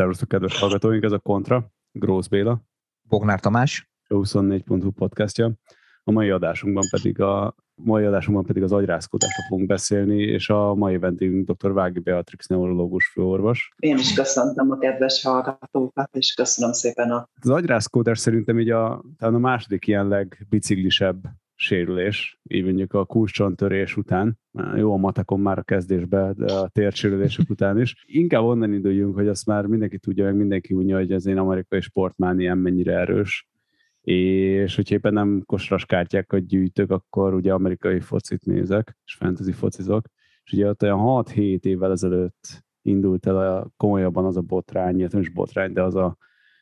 Szervusztok, kedves hallgatóink, ez a Kontra, Grósz Béla. Bognár Tamás. A 24.hu podcastja. A mai adásunkban pedig a mai adásunkban pedig az agyrázkodásra fogunk beszélni, és a mai vendégünk dr. Vági Beatrix neurológus főorvos. Én is köszöntöm a kedves hallgatókat, és köszönöm szépen a... Az agyrázkódás szerintem így a, talán a második ilyen legbiciklisebb sérülés, így mondjuk a kulcsontörés után, jó a matekon már a kezdésben, de a térsérülések után is. Inkább onnan induljunk, hogy azt már mindenki tudja, meg mindenki unja, hogy az én amerikai sportmániám mennyire erős, és hogyha éppen nem kosras kártyákat gyűjtök, akkor ugye amerikai focit nézek, és fantasy focizok, és ugye ott olyan 6-7 évvel ezelőtt indult el a, komolyabban az a botrány, nem is botrány, de az a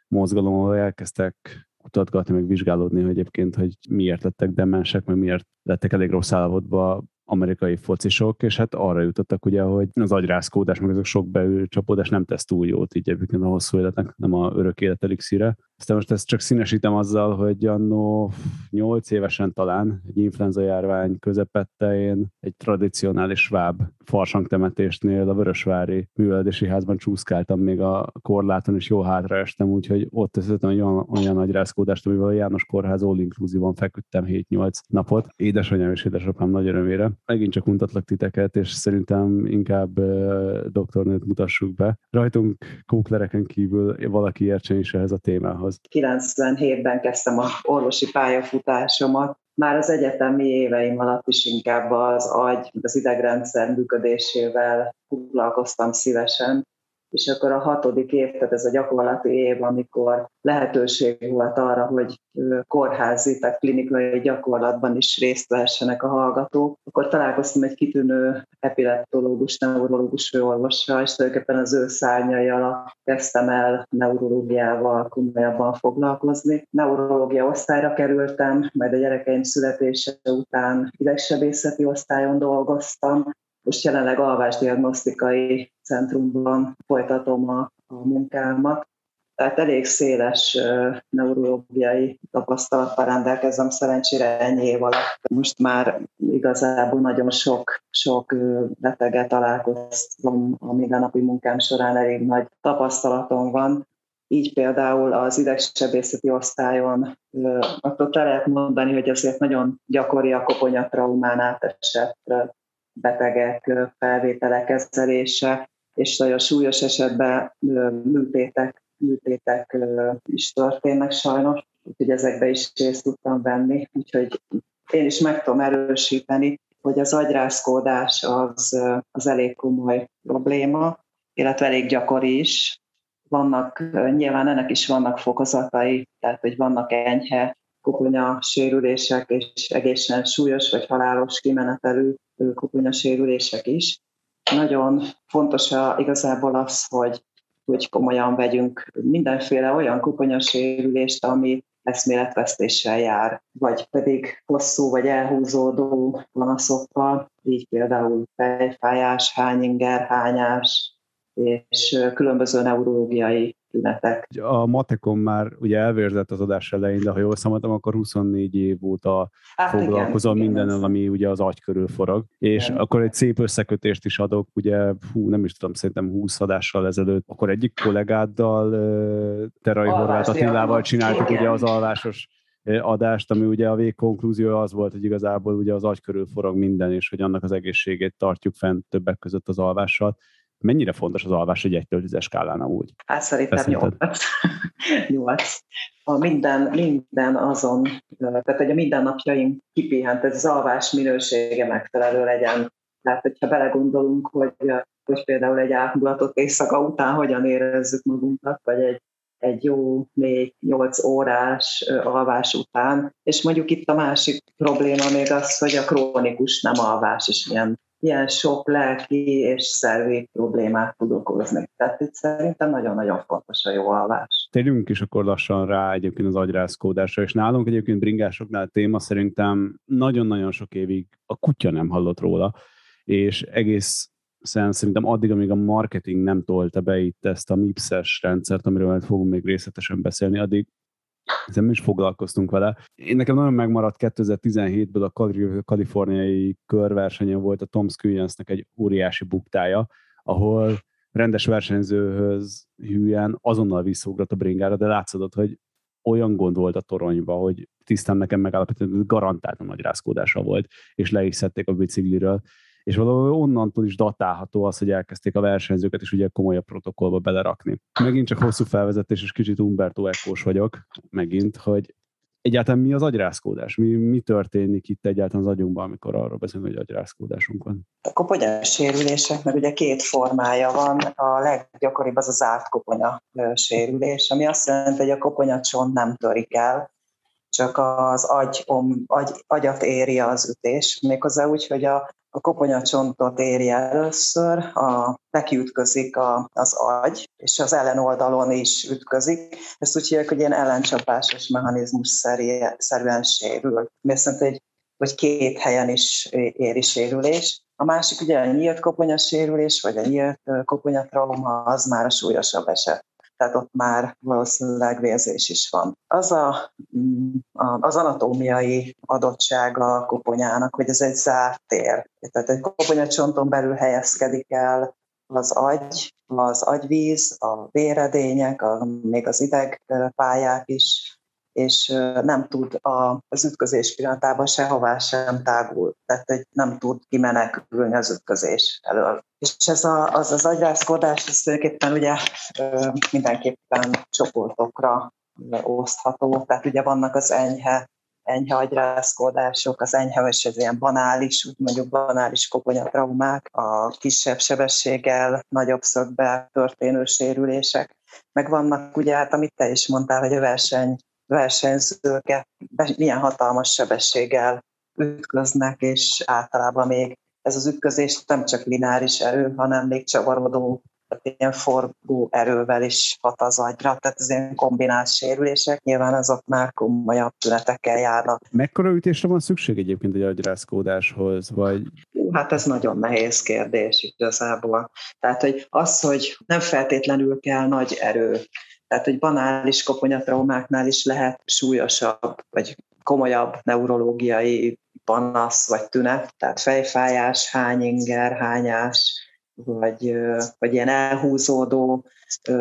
mozgalom, ahol elkezdtek kutatgatni, meg vizsgálódni, hogy egyébként, hogy miért lettek demensek, meg miért lettek elég rossz állapotban amerikai focisok, és hát arra jutottak ugye, hogy az agyrázkódás, meg azok sok beülcsapódás nem tesz túl jót így egyébként a hosszú életnek, nem a örök élet elixire. Aztán most ezt csak színesítem azzal, hogy annó 8 évesen talán egy influenza járvány közepette én egy tradicionális sváb farsangtemetésnél a Vörösvári művelési házban csúszkáltam még a korláton, és jó hátraestem, úgyhogy ott összetettem egy olyan, olyan nagy rázkódást, amivel a János Kórház all inclusive feküdtem 7-8 napot. Édesanyám és édesapám nagy örömére. Megint csak untatlak titeket, és szerintem inkább doktornőt mutassuk be. Rajtunk kóklereken kívül valaki értsen is ehhez a témához munkához. 97-ben kezdtem a orvosi pályafutásomat, már az egyetemi éveim alatt is inkább az agy, az idegrendszer működésével foglalkoztam szívesen, és akkor a hatodik év, tehát ez a gyakorlati év, amikor lehetőség volt arra, hogy kórházi, tehát klinikai gyakorlatban is részt vessenek a hallgatók, akkor találkoztam egy kitűnő epileptológus, neurológus főorvossal, és tulajdonképpen az ő szárnyai alatt kezdtem el neurológiával komolyabban foglalkozni. Neurológia osztályra kerültem, majd a gyerekeim születése után idegsebészeti osztályon dolgoztam, most jelenleg alvásdiagnosztikai centrumban folytatom a, a munkámat, tehát elég széles neurológiai tapasztalattal rendelkezem, szerencsére ennyi év alatt. Most már igazából nagyon sok, sok beteget találkozom a mindennapi munkám során, elég nagy tapasztalatom van. Így például az idegsebészeti osztályon attól te lehet mondani, hogy azért nagyon gyakori a koponyatraumán átesett betegek felvétele, kezelése, és nagyon súlyos esetben műtétek, műtétek is történnek sajnos, úgyhogy ezekbe is részt tudtam venni, úgyhogy én is meg tudom erősíteni, hogy az agyrázkódás az, az elég komoly probléma, illetve elég gyakori is. Vannak, nyilván ennek is vannak fokozatai, tehát hogy vannak enyhe koponya sérülések és egészen súlyos vagy halálos kimenetelű koponya sérülések is. Nagyon fontos a, igazából az, hogy, hogy komolyan vegyünk mindenféle olyan koponyasérülést, ami eszméletvesztéssel jár, vagy pedig hosszú vagy elhúzódó panaszokkal, így például fejfájás, hányinger, hányás, és különböző neurológiai tünetek. A matekon már ugye elvérzett az adás elején, de ha jól számoltam, akkor 24 év óta hát foglalkozom igen, mindennel, igen, ami ugye az agy körül forog. És igen. akkor egy szép összekötést is adok, ugye, hú, nem is tudom, szerintem 20 adással ezelőtt, akkor egyik kollégáddal, Terai Horváth Attilával csináltuk igen. ugye az alvásos adást, ami ugye a végkonklúzió az volt, hogy igazából ugye az agy körül forog minden, és hogy annak az egészségét tartjuk fent többek között az alvással. Mennyire fontos az alvás egy 1 10 skálán amúgy? Hát szerintem 8. 8. A minden, minden azon, tehát hogy a mindennapjaink kipihent, ez az alvás minősége megfelelő legyen. Tehát, hogyha belegondolunk, hogy, hogy például egy átmulatott éjszaka után hogyan érezzük magunkat, vagy egy, egy jó négy, nyolc órás alvás után. És mondjuk itt a másik probléma még az, hogy a krónikus nem alvás is ilyen ilyen sok lelki és szervi problémát tud okozni. Tehát itt szerintem nagyon-nagyon fontos a jó alvás. Térjünk is akkor lassan rá egyébként az agyrázkódásra, és nálunk egyébként bringásoknál téma szerintem nagyon-nagyon sok évig a kutya nem hallott róla, és egész szerintem addig, amíg a marketing nem tolta be itt ezt a MIPS-es rendszert, amiről fogunk még részletesen beszélni, addig hiszen mi is foglalkoztunk vele. Én nekem nagyon megmaradt 2017-ből a kaliforniai körversenyen volt a Tom Scullensnek egy óriási buktája, ahol rendes versenyzőhöz hülyen azonnal visszaugrott a bringára, de látszott, hogy olyan gond volt a toronyba, hogy tisztán nekem megállapítani, hogy garantáltan nagy rázkódása volt, és le is szedték a bicikliről. És valahol onnantól is datálható az, hogy elkezdték a versenyzőket is ugye komolyabb protokollba belerakni. Megint csak hosszú felvezetés, és kicsit Umberto Eckós vagyok, megint, hogy egyáltalán mi az agyrázkódás? Mi, mi történik itt egyáltalán az agyunkban, amikor arról beszélünk, hogy agyrázkódásunk van? A koponyás sérüléseknek ugye két formája van. A leggyakoribb az az árt koponya sérülés, ami azt jelenti, hogy a koponyacsont nem törik el, csak az agy, om, agy, agyat éri az ütés, méghozzá úgy, hogy a, a koponyacsontot éri először, a, neki ütközik a, az agy, és az ellenoldalon is ütközik. Ezt úgy hívják, hogy ilyen ellencsapásos mechanizmus szerűen sérül. Azt jelenti, hogy, hogy két helyen is éri sérülés. A másik ugye a nyílt koponyasérülés, vagy a nyílt koponyatrauma, az már a súlyosabb eset tehát ott már valószínűleg vérzés is van. Az a, mm, az anatómiai adottsága a koponyának, hogy ez egy zárt tér. Tehát egy koponyacsonton belül helyezkedik el az agy, az agyvíz, a véredények, a, még az idegpályák is, és nem tud a, az ütközés pillanatában sehová sem tágul, tehát egy nem tud kimenekülni az ütközés elől. És ez a, az, az agyrázkodás, ez tulajdonképpen ugye mindenképpen csoportokra osztható, tehát ugye vannak az enyhe enyhe agyrázkodások, az enyhe és ez ilyen banális, úgy mondjuk banális koponyatraumák, a kisebb sebességgel, nagyobb szögbe történő sérülések. Meg vannak ugye, hát amit te is mondtál, hogy a verseny versenyzőket milyen hatalmas sebességgel ütköznek, és általában még ez az ütközés nem csak lineáris erő, hanem még csavarodó, ilyen forgó erővel is hat az agyra, tehát az ilyen kombinált sérülések, nyilván azok már komolyabb tünetekkel járnak. Mekkora ütésre van szükség egyébként egy agyrázkódáshoz, vagy? Hát ez nagyon nehéz kérdés igazából. Tehát, hogy az, hogy nem feltétlenül kell nagy erő, tehát, hogy banális koponyatraumáknál is lehet súlyosabb, vagy komolyabb neurológiai panasz vagy tünet, tehát fejfájás, hányinger, hányás, vagy, vagy ilyen elhúzódó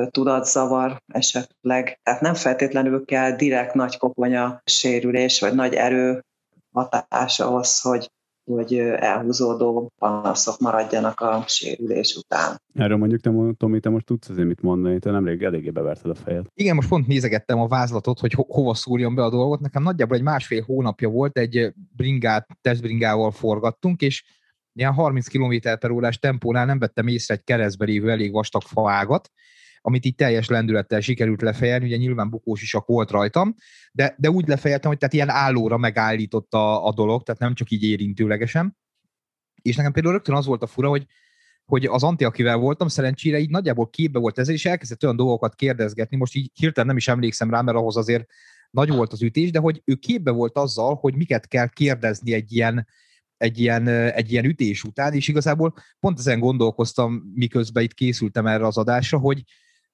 tudatzavar esetleg. Tehát nem feltétlenül kell direkt nagy koponya sérülés, vagy nagy erő hatás ahhoz, hogy hogy elhúzódó panaszok maradjanak a sérülés után. Erről mondjuk, te, Tomi, te most tudsz azért mit mondani, te nemrég eléggé beverted a fejed. Igen, most pont nézegettem a vázlatot, hogy ho- hova szúrjon be a dolgot. Nekem nagyjából egy másfél hónapja volt, egy bringát, testbringával forgattunk, és ilyen 30 km per órás tempónál nem vettem észre egy keresztbe lévő elég vastag faágat, amit így teljes lendülettel sikerült lefejelni, ugye nyilván bukós isak volt rajtam, de, de úgy lefejeltem, hogy tehát ilyen állóra megállította a dolog, tehát nem csak így érintőlegesen. És nekem például rögtön az volt a fura, hogy hogy az Anti, akivel voltam, szerencsére így nagyjából képbe volt ezzel, és elkezdett olyan dolgokat kérdezgetni, most így hirtelen nem is emlékszem rá, mert ahhoz azért nagy volt az ütés, de hogy ő képbe volt azzal, hogy miket kell kérdezni egy ilyen, egy ilyen, egy ilyen ütés után, és igazából pont ezen gondolkoztam, miközben itt készültem erre az adásra, hogy,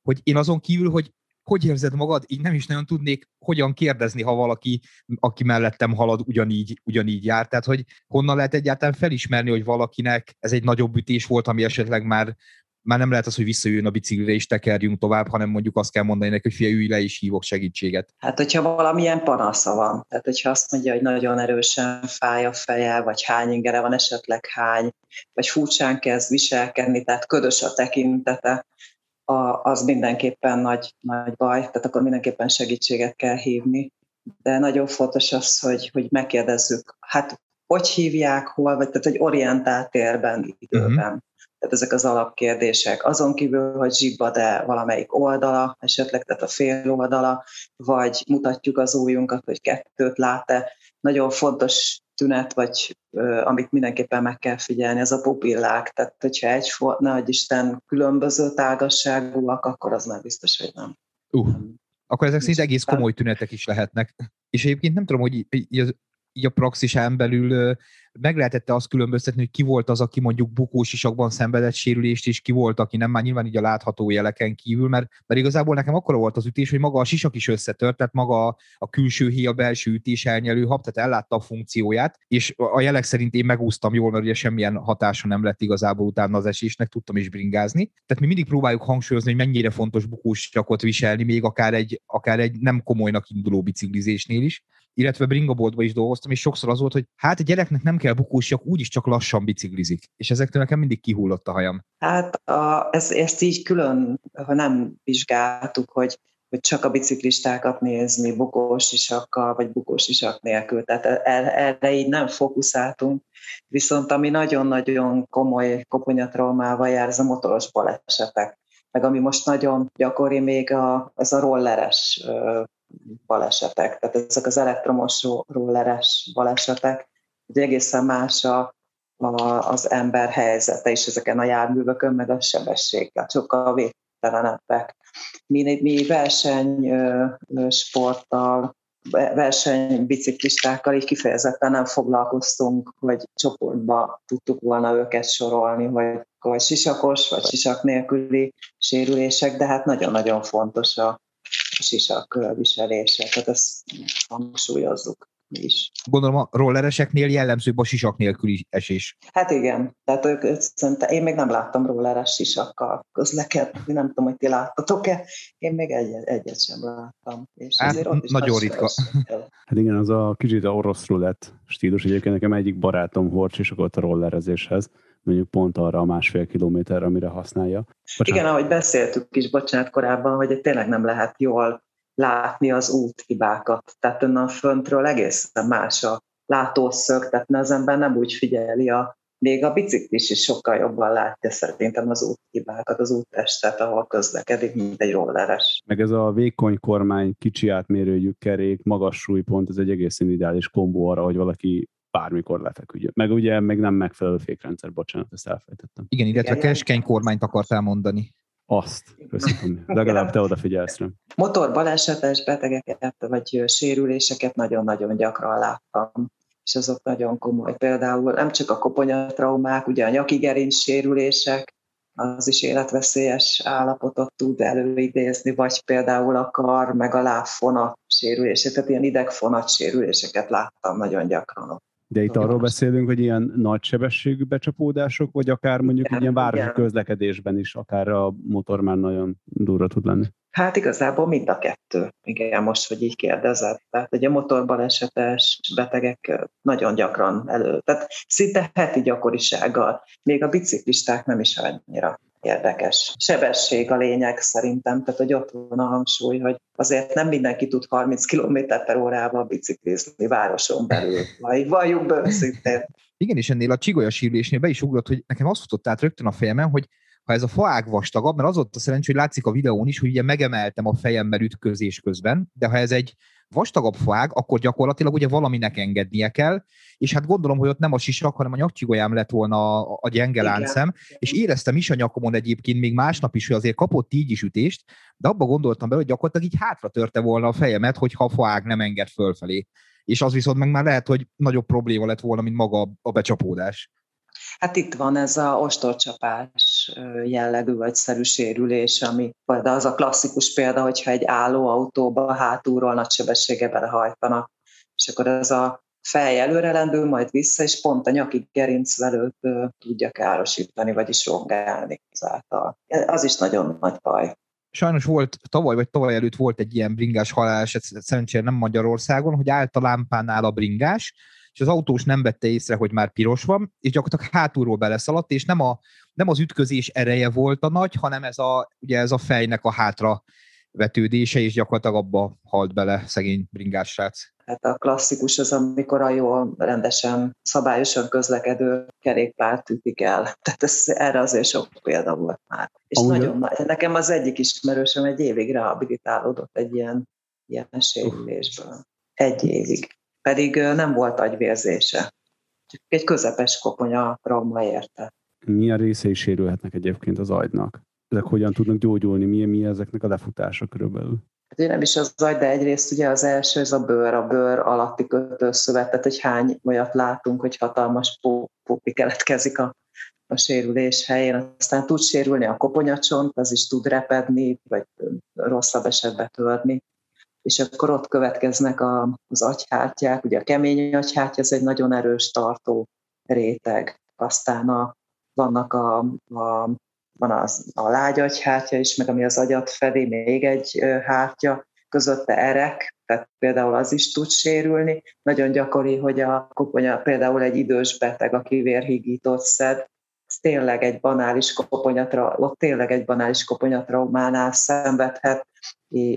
hogy én azon kívül, hogy hogy érzed magad, így nem is nagyon tudnék hogyan kérdezni, ha valaki, aki mellettem halad, ugyanígy, ugyanígy jár. Tehát, hogy honnan lehet egyáltalán felismerni, hogy valakinek ez egy nagyobb ütés volt, ami esetleg már, már nem lehet az, hogy visszajön a biciklire és tekerjünk tovább, hanem mondjuk azt kell mondani neki, hogy fia, ülj le és hívok segítséget. Hát, hogyha valamilyen panasza van, tehát hogyha azt mondja, hogy nagyon erősen fáj a feje, vagy hány ingere van, esetleg hány, vagy furcsán kezd viselkedni, tehát ködös a tekintete, a, az mindenképpen nagy, nagy baj, tehát akkor mindenképpen segítséget kell hívni. De nagyon fontos az, hogy, hogy megkérdezzük, hát hogy hívják, hol, vagy tehát hogy orientált térben, időben. Uh-huh. Tehát ezek az alapkérdések. Azon kívül, hogy zsibbad-e valamelyik oldala, esetleg tehát a fél oldala, vagy mutatjuk az újunkat, hogy kettőt lát-e. Nagyon fontos tünet, vagy amit mindenképpen meg kell figyelni, az a pupillák. Tehát, hogyha egy, nagy Isten, különböző tágasságúak, akkor az már biztos, hogy nem. Uh, akkor ezek szerint egész komoly tünetek is lehetnek. És egyébként nem tudom, hogy így az így a praxisán belül meg lehetett azt különböztetni, hogy ki volt az, aki mondjuk bukós isakban szenvedett sérülést, és ki volt, aki nem már nyilván így a látható jeleken kívül, mert, mert igazából nekem akkor volt az ütés, hogy maga a sisak is összetört, tehát maga a külső híj, a belső ütés elnyelő hab, tehát ellátta a funkcióját, és a jelek szerint én megúsztam jól, mert ugye semmilyen hatása nem lett igazából utána az esésnek, tudtam is bringázni. Tehát mi mindig próbáljuk hangsúlyozni, hogy mennyire fontos bukós sakot viselni, még akár egy, akár egy nem komolynak induló biciklizésnél is illetve bringaboltban is dolgoztam, és sokszor az volt, hogy hát a gyereknek nem kell bukósjak, úgyis csak lassan biciklizik. És ezektől nekem mindig kihullott a hajam. Hát a, ez, ezt így külön, ha nem vizsgáltuk, hogy, hogy csak a biciklistákat nézni bukós isakkal, vagy bukós isak nélkül. Tehát erre így nem fókuszáltunk. Viszont ami nagyon-nagyon komoly koponyatraumával jár, ez a motoros balesetek. Meg ami most nagyon gyakori még a, ez a rolleres balesetek, tehát ezek az elektromos rolleres balesetek, hogy egészen más a, a, az ember helyzete is ezeken a járművekön, meg a sebesség, tehát sokkal védtelenebbek. Mi, mi versenysporttal, versenybiciklistákkal így kifejezetten nem foglalkoztunk, hogy csoportba tudtuk volna őket sorolni, vagy, vagy sisakos, vagy sisak nélküli sérülések, de hát nagyon-nagyon fontos a, sisak viselése, tehát ezt hangsúlyozzuk is. Gondolom a rollereseknél jellemzőbb a sisak nélküli esés. Hát igen, tehát ők, szerintem én még nem láttam rolleres sisakkal közlekedni, nem tudom, hogy ti láttatok-e, én még egyet, egyet sem láttam. És hát, ott is nagyon ritka. Hát igen, az a kicsit a orosz rulett stílus, egyébként nekem egyik barátom hord sisakot a rollerezéshez, mondjuk pont arra a másfél kilométerre, amire használja. Bocsánat. Igen, ahogy beszéltük is, bocsánat, korábban, hogy tényleg nem lehet jól látni az úthibákat. Tehát onnan föntről egészen más a látószög, tehát az ember nem úgy figyeli a még a biciklis is sokkal jobban látja szerintem az úthibákat, az úttestet, ahol közlekedik, mint egy rolleres. Meg ez a vékony kormány, kicsi átmérőjű kerék, magas súlypont, ez egy egészen ideális kombó arra, hogy valaki bármikor lefeküdjön. Meg ugye még nem megfelelő fékrendszer, bocsánat, ezt elfejtettem. Igen, illetve keskeny kormányt akartál mondani. Azt, köszönöm. Legalább te odafigyelsz rám. Motorbalesetes betegeket vagy sérüléseket nagyon-nagyon gyakran láttam és azok nagyon komoly. Például nem csak a koponyatraumák, ugye a nyaki gerinc sérülések, az is életveszélyes állapotot tud előidézni, vagy például a kar, meg a lábfonat sérülések, tehát ilyen idegfonat sérüléseket láttam nagyon gyakran. De itt arról beszélünk, hogy ilyen nagy sebességű becsapódások, vagy akár mondjuk igen, ilyen városi igen. közlekedésben is, akár a motor már nagyon durva tud lenni. Hát igazából mind a kettő. Igen, most, hogy így kérdezed. Tehát ugye motorbalesetes betegek nagyon gyakran elő. Tehát szinte heti gyakorisággal. Még a biciklisták nem is annyira érdekes. Sebesség a lényeg szerintem, tehát hogy ott van a hangsúly, hogy azért nem mindenki tud 30 km per órával biciklizni városon belül. Vagy valljuk be. Igen, és ennél a csigolya sírülésnél be is ugrott, hogy nekem azt futott át rögtön a fejemen, hogy ha ez a faág vastagabb, mert az ott a szerencsé, hogy látszik a videón is, hogy ugye megemeltem a fejemmel ütközés közben, de ha ez egy vastagabb faág, akkor gyakorlatilag ugye valaminek engednie kell, és hát gondolom, hogy ott nem a sisak, hanem a nyakcsigolyám lett volna a, a gyenge Igen. láncem, és éreztem is a nyakomon egyébként még másnap is, hogy azért kapott így is ütést, de abba gondoltam be, hogy gyakorlatilag így hátra törte volna a fejemet, hogyha a faág nem enged fölfelé. És az viszont meg már lehet, hogy nagyobb probléma lett volna, mint maga a becsapódás. Hát itt van ez a ostorcsapás jellegű vagy szerű sérülés, ami de az a klasszikus példa, hogyha egy álló autóba hátulról nagy sebessége belehajtanak, és akkor ez a fej előre lendül, majd vissza, és pont a nyaki gerincvelőt tudja károsítani, vagyis rongálni ezáltal. Az is nagyon nagy baj. Sajnos volt, tavaly vagy tavaly előtt volt egy ilyen bringás haláleset, szerencsére nem Magyarországon, hogy állt a lámpánál a bringás, és az autós nem vette észre, hogy már piros van, és gyakorlatilag hátulról beleszaladt, és nem, a, nem az ütközés ereje volt a nagy, hanem ez a, ugye ez a fejnek a hátra vetődése, és gyakorlatilag abba halt bele szegény bringás srác. Hát a klasszikus az, amikor a jól rendesen, szabályosan közlekedő kerékpárt ütik el. Tehát ez, erre azért sok példa volt már. És Amúgy nagyon nagy. Nekem az egyik ismerősöm egy évig rehabilitálódott egy ilyen, ilyen sérülésből. Egy évig pedig nem volt agyvérzése. Csak egy közepes koponya trauma érte. Milyen részei sérülhetnek egyébként az agynak? Ezek hogyan tudnak gyógyulni? Milyen, mi ezeknek a lefutása körülbelül? Hát nem is az agy, de egyrészt ugye az első, ez a bőr, a bőr alatti kötőszövet, tehát hogy hány olyat látunk, hogy hatalmas pópi keletkezik a, a sérülés helyén, aztán tud sérülni a koponyacsont, az is tud repedni, vagy rosszabb esetben törni, és akkor ott következnek a, az agyhártyák, ugye a kemény agyhártya, ez egy nagyon erős tartó réteg, aztán a, vannak a, a van az, a lágyagyhártya is, meg ami az agyat fedi, még egy hártya, közötte erek, tehát például az is tud sérülni. Nagyon gyakori, hogy a koponya, például egy idős beteg, aki vérhigítót szed, tényleg egy banális koponyatra, ott tényleg egy banális koponyatraumánál szenvedhet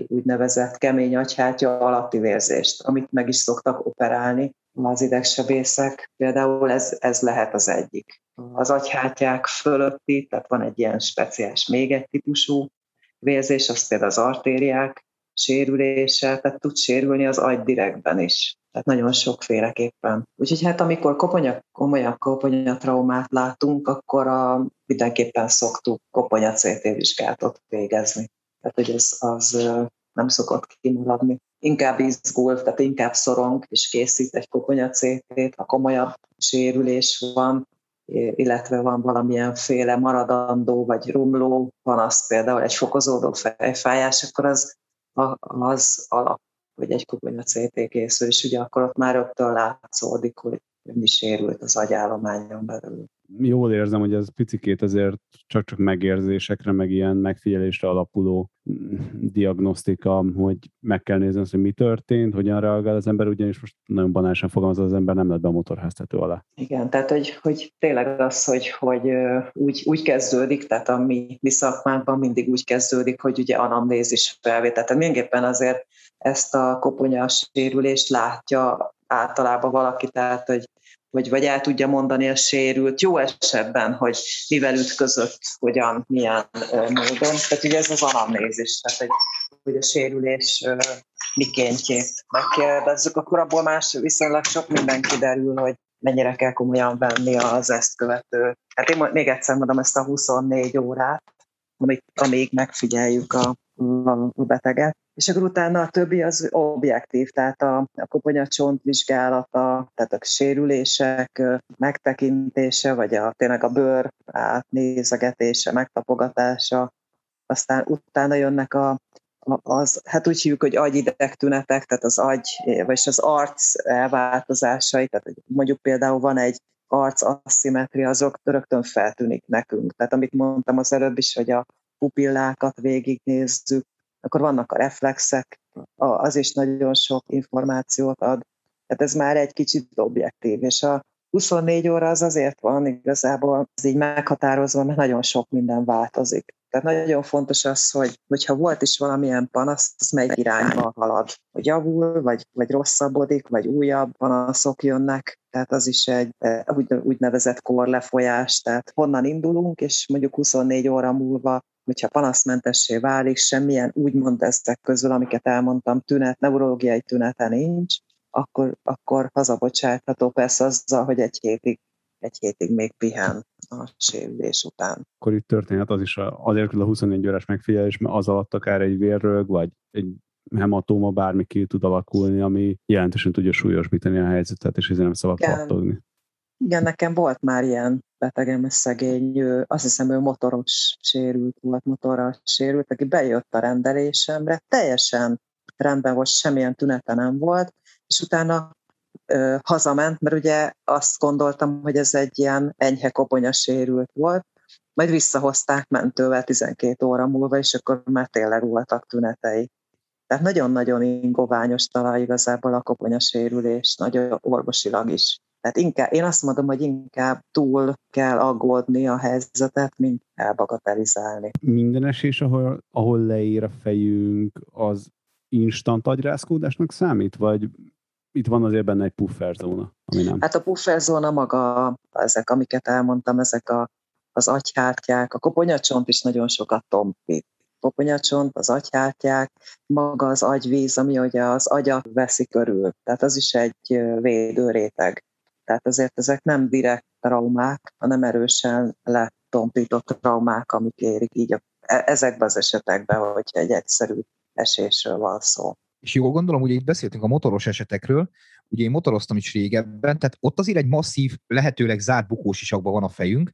úgynevezett kemény agyhártya alatti vérzést, amit meg is szoktak operálni az idegsebészek. Például ez, ez lehet az egyik az agyhártyák fölötti, tehát van egy ilyen speciális még egy típusú vérzés, az például az artériák sérülése, tehát tud sérülni az agy direktben is. Tehát nagyon sokféleképpen. Úgyhogy hát amikor koponya, komolyabb koponyatraumát látunk, akkor a, mindenképpen szoktuk koponya CT vizsgálatot végezni. Tehát, hogy ez az nem szokott kimaradni. Inkább izgul, tehát inkább szorong, és készít egy koponya CT-t, ha komolyabb sérülés van, illetve van valamilyen féle maradandó vagy rumló panasz, például egy fokozódó fejfájás, akkor az, az alap, hogy egy kuponya CT készül, és ugye akkor ott már rögtön látszódik, hogy mi sérült az agyállományon belül jól érzem, hogy ez picikét azért csak-csak megérzésekre, meg ilyen megfigyelésre alapuló mm, diagnosztika, hogy meg kell nézni azt, hogy mi történt, hogyan reagál az ember, ugyanis most nagyon banálisan fogalmaz, az ember nem lett be a motorháztető alá. Igen, tehát hogy, hogy tényleg az, hogy, hogy úgy, úgy kezdődik, tehát a mi, mi szakmánkban mindig úgy kezdődik, hogy ugye anamnézis felvétel. Tehát mindenképpen azért ezt a koponya sérülést látja általában valaki, tehát hogy vagy, vagy el tudja mondani a sérült, jó esetben, hogy mivel ütközött, hogyan, milyen módon. Tehát ugye ez az anamnézis, tehát hogy, hogy a sérülés mikéntjét megkérdezzük, akkor abból más viszonylag sok minden kiderül, hogy mennyire kell komolyan venni az ezt követő. Hát én még egyszer mondom ezt a 24 órát, amíg, amíg megfigyeljük a, a beteget, és akkor utána a többi az objektív, tehát a, a koponyacsont vizsgálata, tehát a sérülések megtekintése, vagy a, tényleg a bőr átnézegetése, megtapogatása, aztán utána jönnek a, az, hát úgy hívjuk, hogy agyidegtünetek, tehát az agy, vagy az arc elváltozásai, tehát mondjuk például van egy arc asszimetria, azok rögtön feltűnik nekünk. Tehát amit mondtam az előbb is, hogy a pupillákat végignézzük, akkor vannak a reflexek, az is nagyon sok információt ad. Tehát ez már egy kicsit objektív, és a 24 óra az azért van igazából ez így meghatározva, mert nagyon sok minden változik. Tehát nagyon fontos az, hogy hogyha volt is valamilyen panasz, az melyik irányba halad. Hogy javul, vagy, vagy rosszabbodik, vagy újabb panaszok jönnek. Tehát az is egy úgy, úgynevezett korlefolyás. Tehát honnan indulunk, és mondjuk 24 óra múlva hogyha panaszmentessé válik, semmilyen úgymond ezek közül, amiket elmondtam, tünet, neurológiai tünete nincs, akkor, akkor hazabocsátható persze azzal, hogy egy hétig, egy hétig még pihen a sérülés után. Akkor itt történhet az is azért a 24 órás megfigyelés, mert az alatt akár egy vérrög, vagy egy hematóma bármi ki tud alakulni, ami jelentősen tudja súlyosbítani a helyzetet, és ezért nem szabad pattogni. Igen, nekem volt már ilyen betegem, szegény, ő, azt hiszem, ő motoros sérült volt, motorral sérült, aki bejött a rendelésemre, teljesen rendben volt, semmilyen tünete nem volt, és utána ö, hazament, mert ugye azt gondoltam, hogy ez egy ilyen enyhe koponya sérült volt, majd visszahozták mentővel 12 óra múlva, és akkor már tényleg voltak tünetei. Tehát nagyon-nagyon ingoványos talaj igazából a koponya sérülés, nagyon orvosilag is. Tehát inkább, én azt mondom, hogy inkább túl kell aggódni a helyzetet, mint elbagatelizálni. Minden esés, ahol, ahol leír a fejünk, az instant agyrázkódásnak számít, vagy itt van azért benne egy pufferzóna, ami nem? Hát a pufferzóna maga, ezek, amiket elmondtam, ezek a, az agyhártyák, a koponyacsont is nagyon sokat tompít. Koponyacsont, az agyhártyák, maga az agyvíz, ami ugye az agyat veszi körül. Tehát az is egy védőréteg. Tehát azért ezek nem direkt traumák, hanem erősen letompított traumák, amik érik így a, e, ezekben az esetekben, hogyha egy egyszerű esésről van szó. És jól gondolom, ugye itt beszéltünk a motoros esetekről, ugye én motoroztam is régebben, tehát ott azért egy masszív, lehetőleg zárt bukós isakban van a fejünk,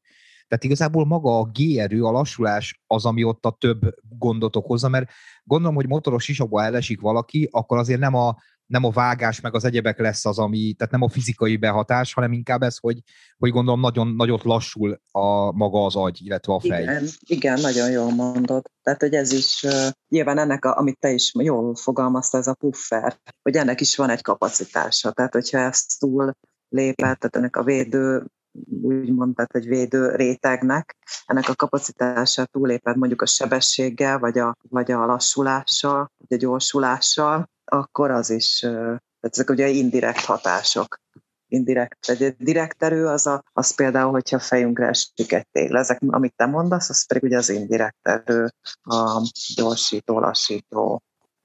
tehát igazából maga a G-erő, a lassulás az, ami ott a több gondot okozza, mert gondolom, hogy motoros sisakba elesik valaki, akkor azért nem a, nem a vágás meg az egyebek lesz az, ami, tehát nem a fizikai behatás, hanem inkább ez, hogy, hogy gondolom nagyon nagyot lassul a maga az agy, illetve a fej. Igen, igen nagyon jól mondod. Tehát, hogy ez is uh, nyilván ennek, a, amit te is jól fogalmazta, ez a puffer, hogy ennek is van egy kapacitása. Tehát, hogyha ezt túl lépett, tehát ennek a védő úgy mondtad, hogy védő rétegnek, ennek a kapacitása túléped mondjuk a sebességgel, vagy a, vagy a lassulással, vagy a gyorsulással, akkor az is, tehát ezek ugye indirekt hatások. Indirekt, egy direkt erő az, a, az például, hogyha fejünkre esik egy tégla. Ezek, amit te mondasz, az pedig ugye az indirekt erő, a gyorsító, lassító,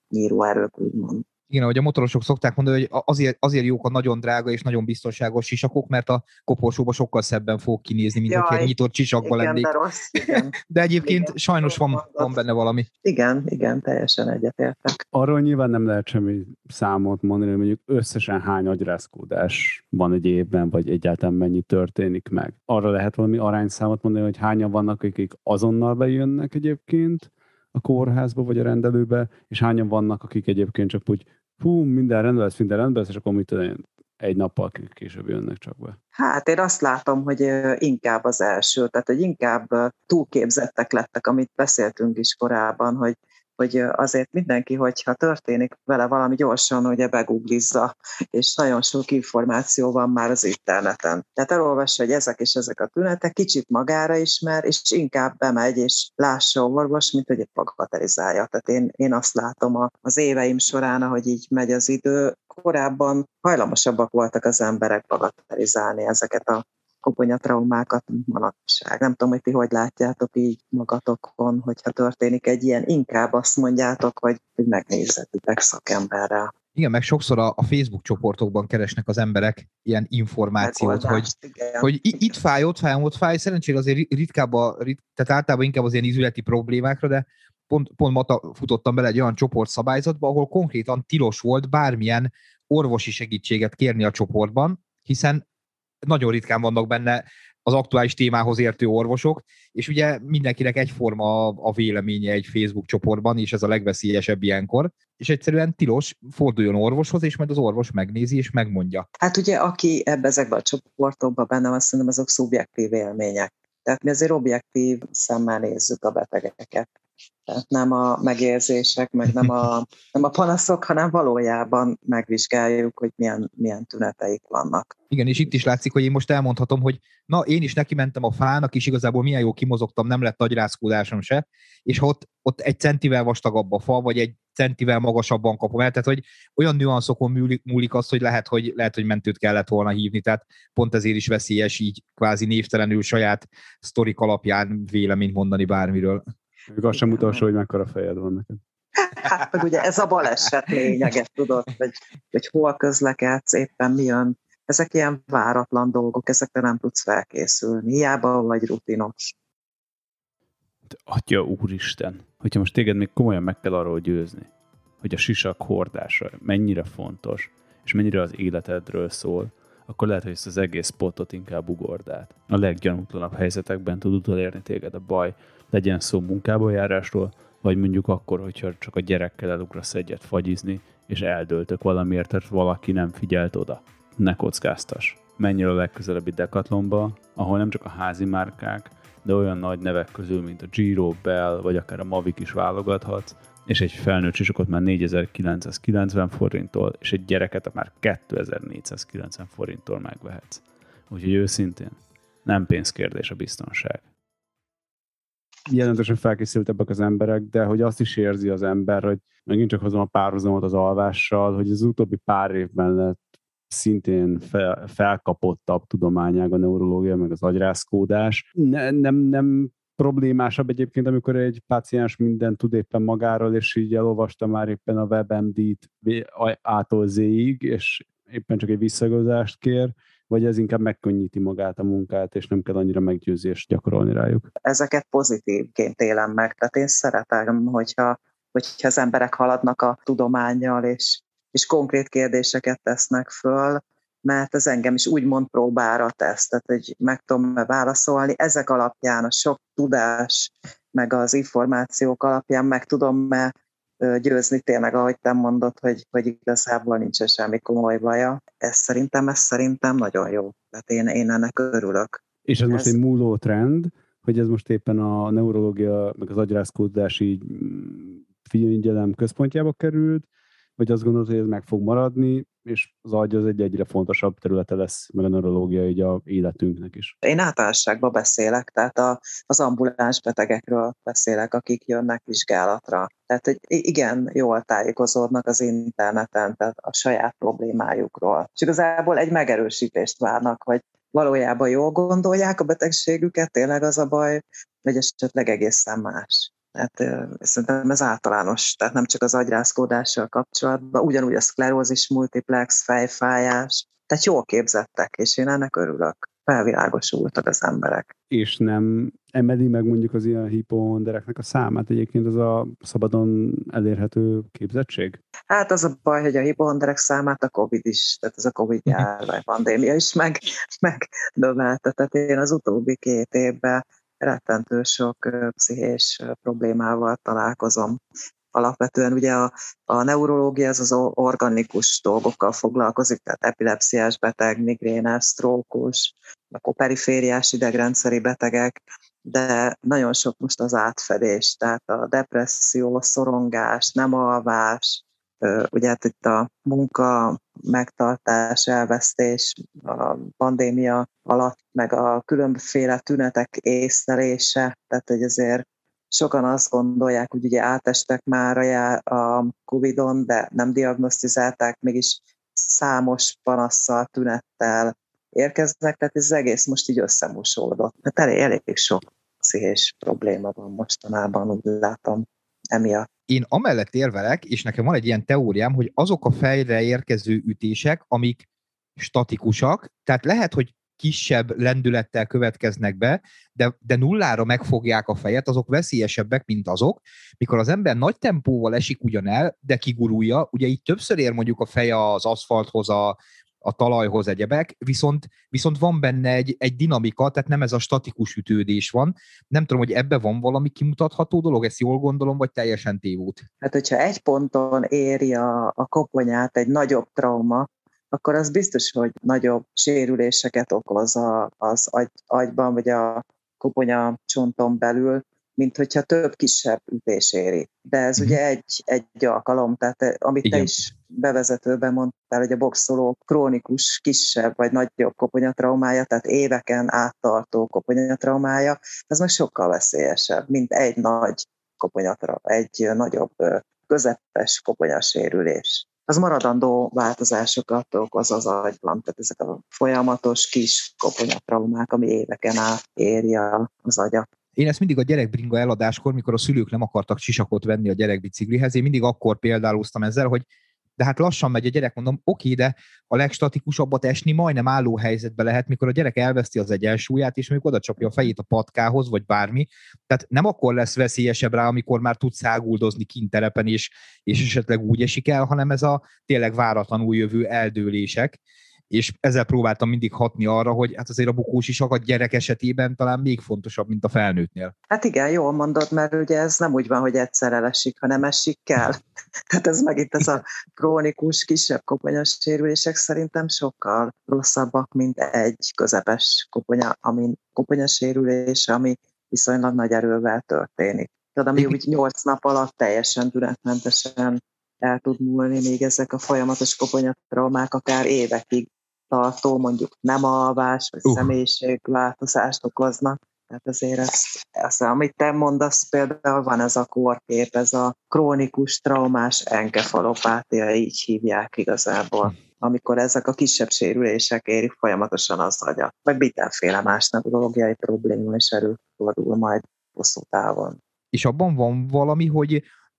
nyíró erők, úgymond. Igen, ahogy a motorosok szokták mondani, hogy azért, azért jók a nagyon drága és nagyon biztonságos sisakok, mert a koporsóba sokkal szebben fog kinézni, mint Jaj, hogyha egy nyitott sisakba igen, lennék. De, rossz, igen. de egyébként igen, sajnos van, van benne valami. Igen, igen, teljesen egyetértek. Arról nyilván nem lehet semmi számot mondani, hogy mondjuk összesen hány agyrázkódás van egy évben, vagy egyáltalán mennyi történik meg. Arra lehet valami arányszámot mondani, hogy hányan vannak, akik azonnal bejönnek egyébként, a kórházba vagy a rendelőbe, és hányan vannak, akik egyébként csak úgy fú, minden rendben lesz, minden rendben lesz, és akkor mit tudom egy nappal később jönnek csak be. Hát én azt látom, hogy inkább az első, tehát hogy inkább túlképzettek lettek, amit beszéltünk is korábban, hogy hogy azért mindenki, hogyha történik vele valami gyorsan, ugye begooglizza, és nagyon sok információ van már az interneten. Tehát elolvassa, hogy ezek és ezek a tünetek, kicsit magára ismer, és inkább bemegy, és lássa orvos, mint hogy egy bagatelizálja. Tehát én, én azt látom az éveim során, ahogy így megy az idő, korábban hajlamosabbak voltak az emberek bagatelizálni ezeket a koponyatraumákat, mint manapság. Nem tudom, hogy ti hogy látjátok így magatokon, hogyha történik egy ilyen, inkább azt mondjátok, hogy, hogy megnézzetitek szakemberrel. Igen, meg sokszor a, a Facebook csoportokban keresnek az emberek ilyen információt, hogy, hogy itt fáj, ott fáj, ott fáj. Szerencsére azért ritkább, a, rit, tehát általában inkább az ilyen izületi problémákra, de pont, pont ma futottam bele egy olyan csoportszabályzatba, ahol konkrétan tilos volt bármilyen orvosi segítséget kérni a csoportban, hiszen nagyon ritkán vannak benne az aktuális témához értő orvosok, és ugye mindenkinek egyforma a véleménye egy Facebook csoportban, és ez a legveszélyesebb ilyenkor, és egyszerűen tilos, forduljon orvoshoz, és majd az orvos megnézi és megmondja. Hát ugye, aki ebbe ezekben a csoportokban benne van, szerintem azok szubjektív élmények. Tehát mi azért objektív szemmel nézzük a betegeket. Tehát nem a megérzések, meg nem a, nem a panaszok, hanem valójában megvizsgáljuk, hogy milyen, milyen tüneteik vannak. Igen, és itt is látszik, hogy én most elmondhatom, hogy na, én is neki mentem a fának, és igazából milyen jó kimozogtam, nem lett agyrázkódásom se, és ott, ott egy centivel vastagabb a fa, vagy egy centivel magasabban kapom el, tehát hogy olyan nüanszokon múlik, múlik az, hogy lehet, hogy lehet, hogy mentőt kellett volna hívni, tehát pont ezért is veszélyes így kvázi névtelenül saját sztorik alapján véleményt mondani bármiről. Még azt sem utolsó, hogy mekkora fejed van neked. Hát meg ugye ez a baleset lényege, tudod, hogy, hogy hol közlekedsz, éppen mi jön. Ezek ilyen váratlan dolgok, ezekre nem tudsz felkészülni, hiába vagy rutinos. Atya úristen, hogyha most téged még komolyan meg kell arról győzni, hogy a sisak hordása mennyire fontos, és mennyire az életedről szól, akkor lehet, hogy ezt az egész spotot inkább ugord át. A leggyanútlanabb helyzetekben tud utolérni téged a baj, legyen szó munkába járásról, vagy mondjuk akkor, hogyha csak a gyerekkel elugrasz egyet fagyizni, és eldöltök valamiért, tehát valaki nem figyelt oda. Ne kockáztas. Menj el a legközelebbi Decathlonba, ahol nem csak a házi márkák, de olyan nagy nevek közül, mint a Giro, Bell, vagy akár a Mavic is válogathatsz, és egy felnőtt sisakot már 4990 forinttól, és egy gyereket már 2490 forinttól megvehetsz. Úgyhogy őszintén, nem pénzkérdés a biztonság jelentősen felkészültebbek az emberek, de hogy azt is érzi az ember, hogy megint csak hozom a párhuzamot az alvással, hogy az utóbbi pár évben lett szintén fel, felkapottabb tudományág a neurológia, meg az agyrázkódás. Ne, nem, nem problémásabb egyébként, amikor egy páciens mindent tud éppen magáról, és így elolvasta már éppen a WebMD-t A-tól Z-ig, és éppen csak egy visszagozást kér, vagy ez inkább megkönnyíti magát a munkát, és nem kell annyira meggyőzést gyakorolni rájuk? Ezeket pozitívként élem meg, tehát én szeretem, hogyha hogyha az emberek haladnak a tudományjal, és, és konkrét kérdéseket tesznek föl, mert ez engem is úgymond próbára tesz, tehát hogy meg tudom-e válaszolni. Ezek alapján a sok tudás, meg az információk alapján meg tudom-e győzni tényleg, ahogy te mondod, hogy, hogy igazából nincs semmi komoly baja. Ez szerintem, ez szerintem nagyon jó. Tehát én, én ennek örülök. És ez, ez most egy múló trend, hogy ez most éppen a neurológia, meg az agyrázkódási mm, figyelem központjába került, vagy azt gondolod, hogy ez meg fog maradni, és az agy az egy egyre fontosabb területe lesz, meg a neurológia így a életünknek is. Én általánosságban beszélek, tehát a, az ambuláns betegekről beszélek, akik jönnek vizsgálatra. Tehát, hogy igen, jól tájékozódnak az interneten, tehát a saját problémájukról. És igazából egy megerősítést várnak, hogy valójában jól gondolják a betegségüket, tényleg az a baj, vagy esetleg egészen más. Tehát szerintem ez általános, tehát nem csak az agyrázkódással kapcsolatban, ugyanúgy a szklerózis, multiplex, fejfájás, tehát jól képzettek, és én ennek örülök. Felvilágosultak az emberek. És nem emeli meg mondjuk az ilyen hipohondereknek a számát egyébként az a szabadon elérhető képzettség? Hát az a baj, hogy a hipohonderek számát a Covid is, tehát ez a Covid mhm. járvány pandémia is meg, meg növelte. Tehát én az utóbbi két évben rettentő sok pszichés problémával találkozom. Alapvetően ugye a, a neurológia az az organikus dolgokkal foglalkozik, tehát epilepsziás beteg, migrénes, sztrókus, akkor perifériás idegrendszeri betegek, de nagyon sok most az átfedés, tehát a depresszió, szorongás, nem alvás, ugye hát itt a munka megtartás, elvesztés, a pandémia alatt, meg a különféle tünetek észlelése, tehát hogy azért sokan azt gondolják, hogy ugye átestek már a Covid-on, de nem diagnosztizálták, mégis számos panasszal, tünettel érkeznek, tehát ez egész most így összemosódott. Tehát elég, elég sok pszichés probléma van mostanában, úgy látom emiatt. Én amellett érvelek, és nekem van egy ilyen teóriám, hogy azok a fejre érkező ütések, amik statikusak, tehát lehet, hogy kisebb lendülettel következnek be, de, de nullára megfogják a fejet, azok veszélyesebbek, mint azok, mikor az ember nagy tempóval esik ugyan el, de kigurulja, ugye így többször ér mondjuk a feje az aszfalthoz, a, a talajhoz egyebek, viszont, viszont van benne egy, egy dinamika, tehát nem ez a statikus ütődés van. Nem tudom, hogy ebbe van valami kimutatható dolog, ezt jól gondolom, vagy teljesen tévút? Hát, hogyha egy ponton éri a, a koponyát egy nagyobb trauma, akkor az biztos, hogy nagyobb sérüléseket okoz az agy, agyban, vagy a koponya csonton belül, mint hogyha több kisebb ütés éri. De ez uh-huh. ugye egy, egy alkalom, tehát eh, amit Igen. te is bevezetőben mondtál, hogy a boxoló krónikus, kisebb vagy nagyobb koponyatraumája, tehát éveken áttartó koponyatraumája, ez meg sokkal veszélyesebb, mint egy nagy koponyatra, egy nagyobb közepes koponyasérülés az maradandó változásokat okoz az agyban, tehát ezek a folyamatos kis koponyatraumák, ami éveken át éri az agyat. Én ezt mindig a gyerekbringa eladáskor, mikor a szülők nem akartak sisakot venni a gyerekbiciklihez, én mindig akkor példálóztam ezzel, hogy de hát lassan megy a gyerek, mondom, oké, de a legstatikusabbat esni majdnem álló helyzetbe lehet, mikor a gyerek elveszti az egyensúlyát, és mondjuk oda csapja a fejét a patkához, vagy bármi. Tehát nem akkor lesz veszélyesebb rá, amikor már tud száguldozni kint terepen, és, és esetleg úgy esik el, hanem ez a tényleg váratlanul jövő eldőlések és ezzel próbáltam mindig hatni arra, hogy hát azért a bukós is a gyerek esetében talán még fontosabb, mint a felnőttnél. Hát igen, jól mondod, mert ugye ez nem úgy van, hogy egyszer elesik, hanem esik kell. Tehát ez megint ez a krónikus, kisebb koponyas sérülések szerintem sokkal rosszabbak, mint egy közepes koponya, ami koponyasérülés, ami viszonylag nagy erővel történik. Tehát ami úgy nyolc nap alatt teljesen tünetmentesen el tud múlni, még ezek a folyamatos koponyatraumák akár évekig tartó, mondjuk nem alvás, vagy uh. személyiségváltozást okoznak. Tehát azért ez, ez, amit te mondasz, például van ez a korkép, ez a krónikus traumás enkefalopátia, így hívják igazából amikor ezek a kisebb sérülések érik folyamatosan az agyat, vagy mindenféle más neurológiai probléma is előfordul majd hosszú távon. És abban van valami, hogy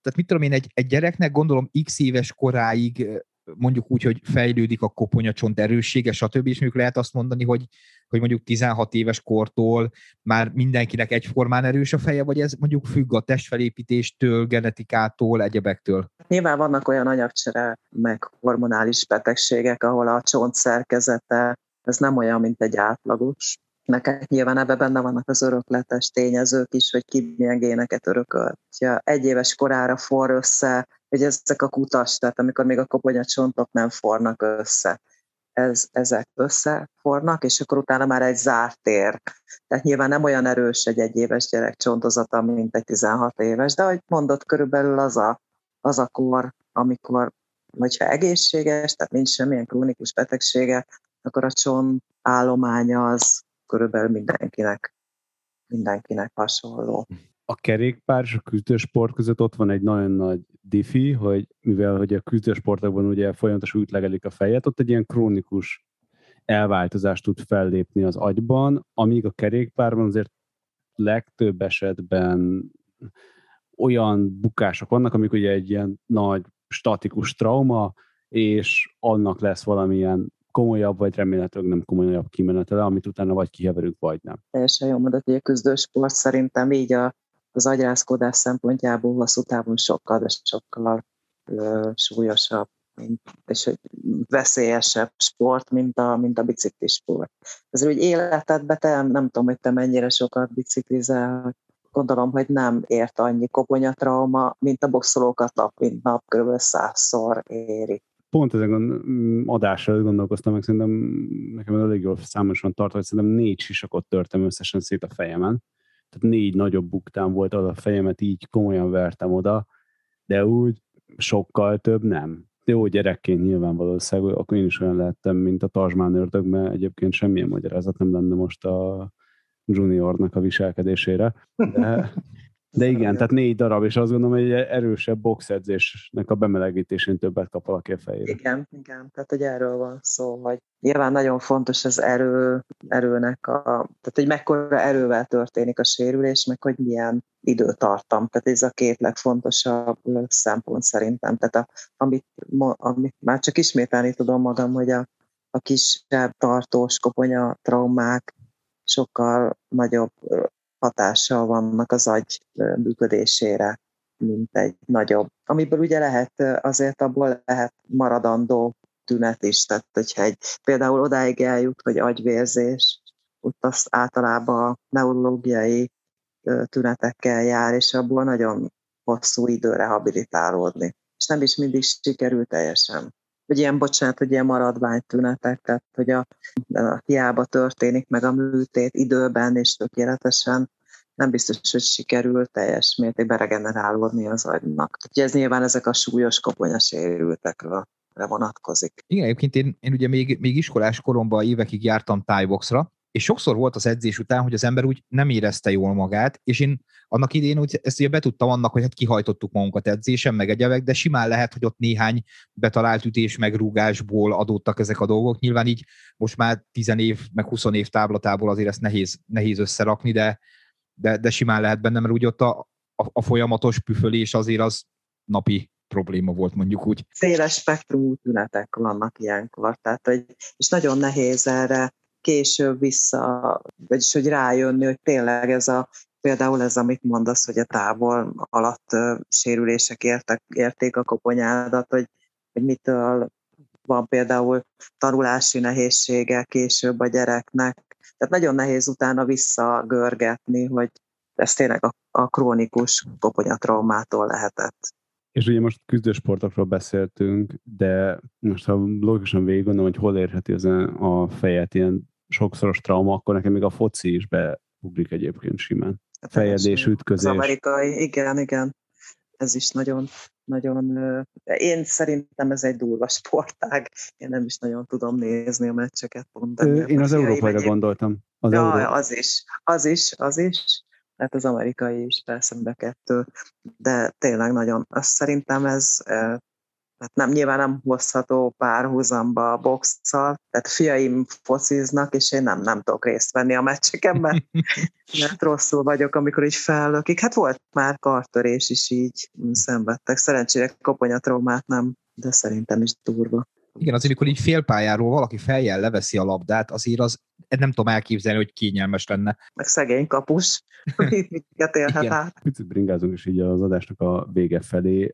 tehát mit tudom én, egy, egy gyereknek gondolom x éves koráig mondjuk úgy, hogy fejlődik a koponyacsont erőssége, stb. És mondjuk lehet azt mondani, hogy, hogy mondjuk 16 éves kortól már mindenkinek egyformán erős a feje, vagy ez mondjuk függ a testfelépítéstől, genetikától, egyebektől? Nyilván vannak olyan anyagcsere, meg hormonális betegségek, ahol a csont szerkezete ez nem olyan, mint egy átlagos. Neked nyilván ebben benne vannak az örökletes tényezők is, hogy ki milyen géneket örökölt. Ha egy éves korára for össze, hogy ezek a kutas, tehát amikor még a koponyacsontok nem fornak össze, ez, ezek összefornak, és akkor utána már egy zárt tér. Tehát nyilván nem olyan erős egy egyéves gyerek csontozata, mint egy 16 éves, de ahogy mondott, körülbelül az a, az a kor, amikor, hogyha egészséges, tehát nincs semmilyen krónikus betegsége, akkor a csont állománya az körülbelül mindenkinek, mindenkinek hasonló. A kerékpár és a küzdősport között ott van egy nagyon nagy diffi, hogy mivel hogy a küzdősportokban ugye folyamatosan ütlegelik a fejet, ott egy ilyen krónikus elváltozást tud fellépni az agyban, amíg a kerékpárban azért legtöbb esetben olyan bukások vannak, amik ugye egy ilyen nagy statikus trauma, és annak lesz valamilyen komolyabb, vagy remélhetőleg nem komolyabb kimenetele, amit utána vagy kiheverünk, vagy nem. Teljesen jó mondat, hogy a küzdősport szerintem így a, az agyrázkodás szempontjából hosszú távon sokkal, de sokkal ö, súlyosabb és hogy veszélyesebb sport, mint a, mint a biciklisport. Ez úgy életedben, te nem tudom, hogy te mennyire sokat biciklizel, gondolom, hogy nem ért annyi koponyatrauma, mint a boxolókat nap, mint nap, kb. százszor éri pont ezen mm, adásra gondolkoztam, meg szerintem nekem elég jól számosan tart, hogy szerintem négy sisakot törtem összesen szét a fejemen. Tehát négy nagyobb buktám volt, az a fejemet így komolyan vertem oda, de úgy sokkal több nem. Jó, gyerekként nyilván valószínűleg, akkor én is olyan lettem, mint a Tajmán ördög, mert egyébként semmilyen magyarázat nem lenne most a juniornak a viselkedésére. De, de igen, tehát négy darab, és azt gondolom, hogy egy erősebb boxedzésnek a bemelegítésén többet kap valaki a fejére. Igen, igen, tehát hogy erről van szó, hogy nyilván nagyon fontos az erő, erőnek a, tehát hogy mekkora erővel történik a sérülés, meg hogy milyen időtartam. Tehát ez a két legfontosabb szempont szerintem. Tehát a, amit, amit már csak ismételni tudom magam, hogy a, a kisebb tartós koponya traumák sokkal nagyobb hatással vannak az agy működésére, mint egy nagyobb. Amiből ugye lehet, azért abból lehet maradandó tünet is, tehát hogyha egy például odáig eljut, hogy agyvérzés, ott az általában neurológiai tünetekkel jár, és abból nagyon hosszú időre rehabilitálódni. És nem is mindig sikerül teljesen. Hogy ilyen, bocsánat, hogy ilyen maradvány tünetek, tehát hogy a, a hiába történik meg a műtét időben és tökéletesen, nem biztos, hogy sikerül teljes mértékben regenerálódni az agynak. Tehát ez nyilván ezek a súlyos koponyasérültekre vonatkozik. Igen, egyébként én, én ugye még, még iskolás koromban évekig jártam tájboxra, és sokszor volt az edzés után, hogy az ember úgy nem érezte jól magát, és én annak idén úgy ezt ugye betudtam annak, hogy hát kihajtottuk magunkat edzésen, meg egyebek, de simán lehet, hogy ott néhány betalált ütés, meg rúgásból adódtak ezek a dolgok. Nyilván így most már 10 év, meg 20 év táblatából azért ezt nehéz, nehéz összerakni, de, de, de simán lehet benne, mert úgy ott a, a, a folyamatos püfölés azért az napi probléma volt, mondjuk úgy. Széles spektrumú tünetek vannak ilyenkor, tehát, hogy, és nagyon nehéz erre később vissza, vagyis hogy rájönni, hogy tényleg ez a, például ez, amit mondasz, hogy a távol alatt sérülések értek, érték a koponyádat, hogy, hogy mitől van például tanulási nehézsége később a gyereknek. Tehát nagyon nehéz utána visszagörgetni, hogy ez tényleg a, a krónikus koponyatraumától lehetett. És ugye most küzdősportokról beszéltünk, de most ha logikusan végig gondolom, hogy hol érheti az a fejet ilyen sokszoros trauma, akkor nekem még a foci is beugrik egyébként simán. Hát Fejedés, ütközés. Az amerikai, igen, igen. Ez is nagyon, nagyon, én szerintem ez egy durva sportág. Én nem is nagyon tudom nézni a meccseket pont. Én az európai gondoltam. Az, ja, Euró... az is, az is, az is hát az amerikai is persze be kettő, de tényleg nagyon, azt szerintem ez hát nem, nyilván nem hozható párhuzamba a boxszal, tehát fiaim fociznak, és én nem, nem tudok részt venni a meccseken, mert, mert rosszul vagyok, amikor így fellökik. Hát volt már kartörés is így szenvedtek. Szerencsére koponyatraumát nem de szerintem is durva. Igen, azért, amikor így félpályáról valaki feljel leveszi a labdát, azért az nem tudom elképzelni, hogy kényelmes lenne. Meg szegény kapus, miket élhet át. Picit bringázunk is így az adásnak a vége felé.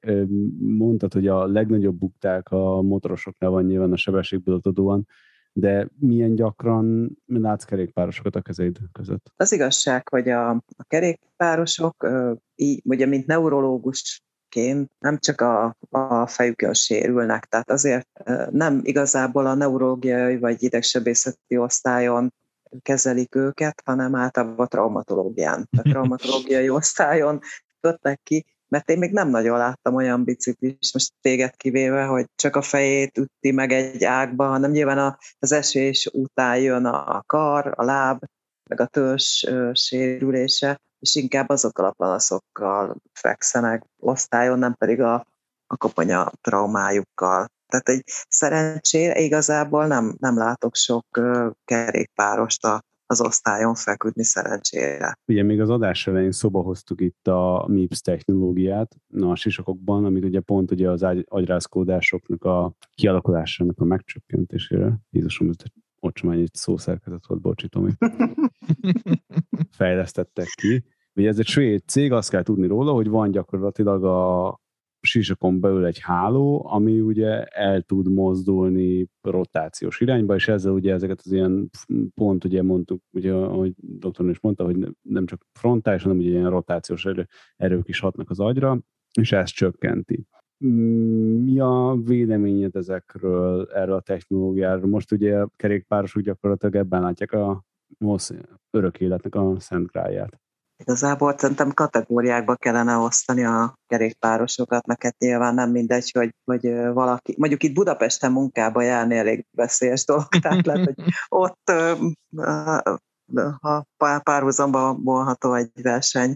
Mondtad, hogy a legnagyobb bukták a motorosoknál van nyilván a sebességből adódóan, de milyen gyakran látsz kerékpárosokat a kezeid között? Az igazság, hogy a, a kerékpárosok, így, ugye mint neurológus nem csak a, a fejükön sérülnek, tehát azért nem igazából a neurológiai vagy idegsebészeti osztályon kezelik őket, hanem általában a traumatológián. A traumatológiai osztályon kötnek ki, mert én még nem nagyon láttam olyan biciklist, most téged kivéve, hogy csak a fejét ütti meg egy ágba, hanem nyilván az esés után jön a kar, a láb, meg a törzs sérülése, és inkább azokkal a panaszokkal fekszenek osztályon, nem pedig a, a koponya traumájukkal. Tehát egy szerencsére igazából nem, nem látok sok kerékpárost a, az osztályon feküdni szerencsére. Ugye még az adás elején szoba hoztuk itt a MIPS technológiát na, a sisakokban, amit ugye pont ugye az agyrázkódásoknak a kialakulásának a megcsökkentésére. Jézusom, ez ocsmány egy szószerkezet volt, bocsi Tomi. Fejlesztettek ki. Ugye ez egy svéd cég, azt kell tudni róla, hogy van gyakorlatilag a sisakon belül egy háló, ami ugye el tud mozdulni rotációs irányba, és ezzel ugye ezeket az ilyen pont, ugye mondtuk, ugye, ahogy doktor is mondta, hogy nem csak frontális, hanem ugye ilyen rotációs erő, erők is hatnak az agyra, és ez csökkenti. Mi a véleményed ezekről, erről a technológiáról? Most ugye a kerékpárosok gyakorlatilag ebben látják a örök életnek a szent gráját. Igazából szerintem kategóriákba kellene osztani a kerékpárosokat, neked hát nyilván nem mindegy, hogy, hogy valaki, mondjuk itt Budapesten munkába járni elég veszélyes dolog, tehát lehet, hogy ott ha párhuzamba volható egy verseny,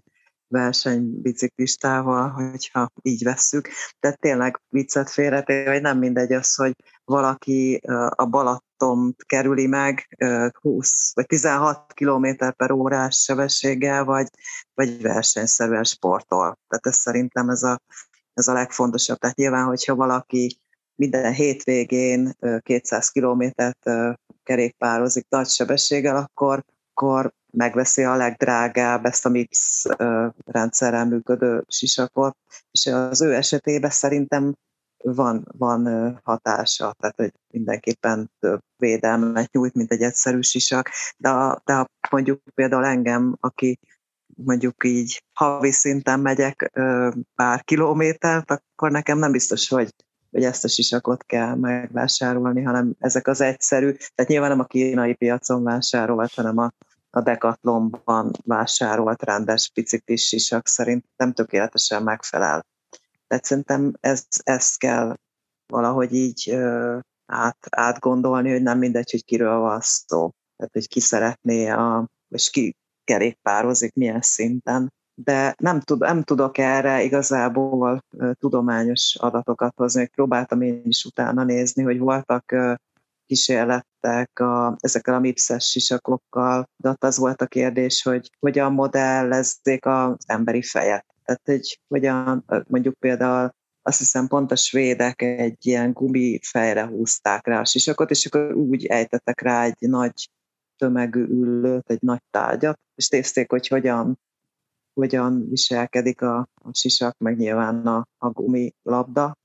versenybiciklistával, hogyha így vesszük. De tényleg viccet félretéve, hogy nem mindegy az, hogy valaki a Balaton kerüli meg 20 vagy 16 km per órás sebességgel, vagy, vagy versenyszerűen sportol. Tehát ez szerintem ez a, ez a legfontosabb. Tehát nyilván, hogyha valaki minden hétvégén 200 kilométert kerékpározik nagy sebességgel, akkor, akkor megveszi a legdrágább ezt a MIPS rendszerrel működő sisakot, és az ő esetében szerintem van, van hatása, tehát hogy mindenképpen több védelmet nyújt, mint egy egyszerű sisak, de, a, de mondjuk például engem, aki mondjuk így havi szinten megyek pár kilométert, akkor nekem nem biztos, hogy hogy ezt a sisakot kell megvásárolni, hanem ezek az egyszerű, tehát nyilván nem a kínai piacon vásárolt, hanem a, a Decathlonban vásárolt rendes biciklis sisak szerintem tökéletesen megfelel. Tehát szerintem ezt, ezt kell valahogy így ö, át, átgondolni, hogy nem mindegy, hogy kiről van szó. Tehát, hogy ki szeretné, a, és ki kerékpározik, milyen szinten. De nem, tud, nem tudok erre igazából tudományos adatokat hozni. Próbáltam én is utána nézni, hogy voltak kísérlettek a, ezekkel a mipszes sisakokkal, de ott az volt a kérdés, hogy hogyan modellezzék az emberi fejet. Tehát, hogy hogyan, mondjuk például azt hiszem pont a svédek egy ilyen gumi fejre húzták rá a sisakot, és akkor úgy ejtettek rá egy nagy tömegű üllőt, egy nagy tárgyat, és nézték, hogy hogyan, hogyan viselkedik a, a sisak, meg nyilván a, a gumi labda,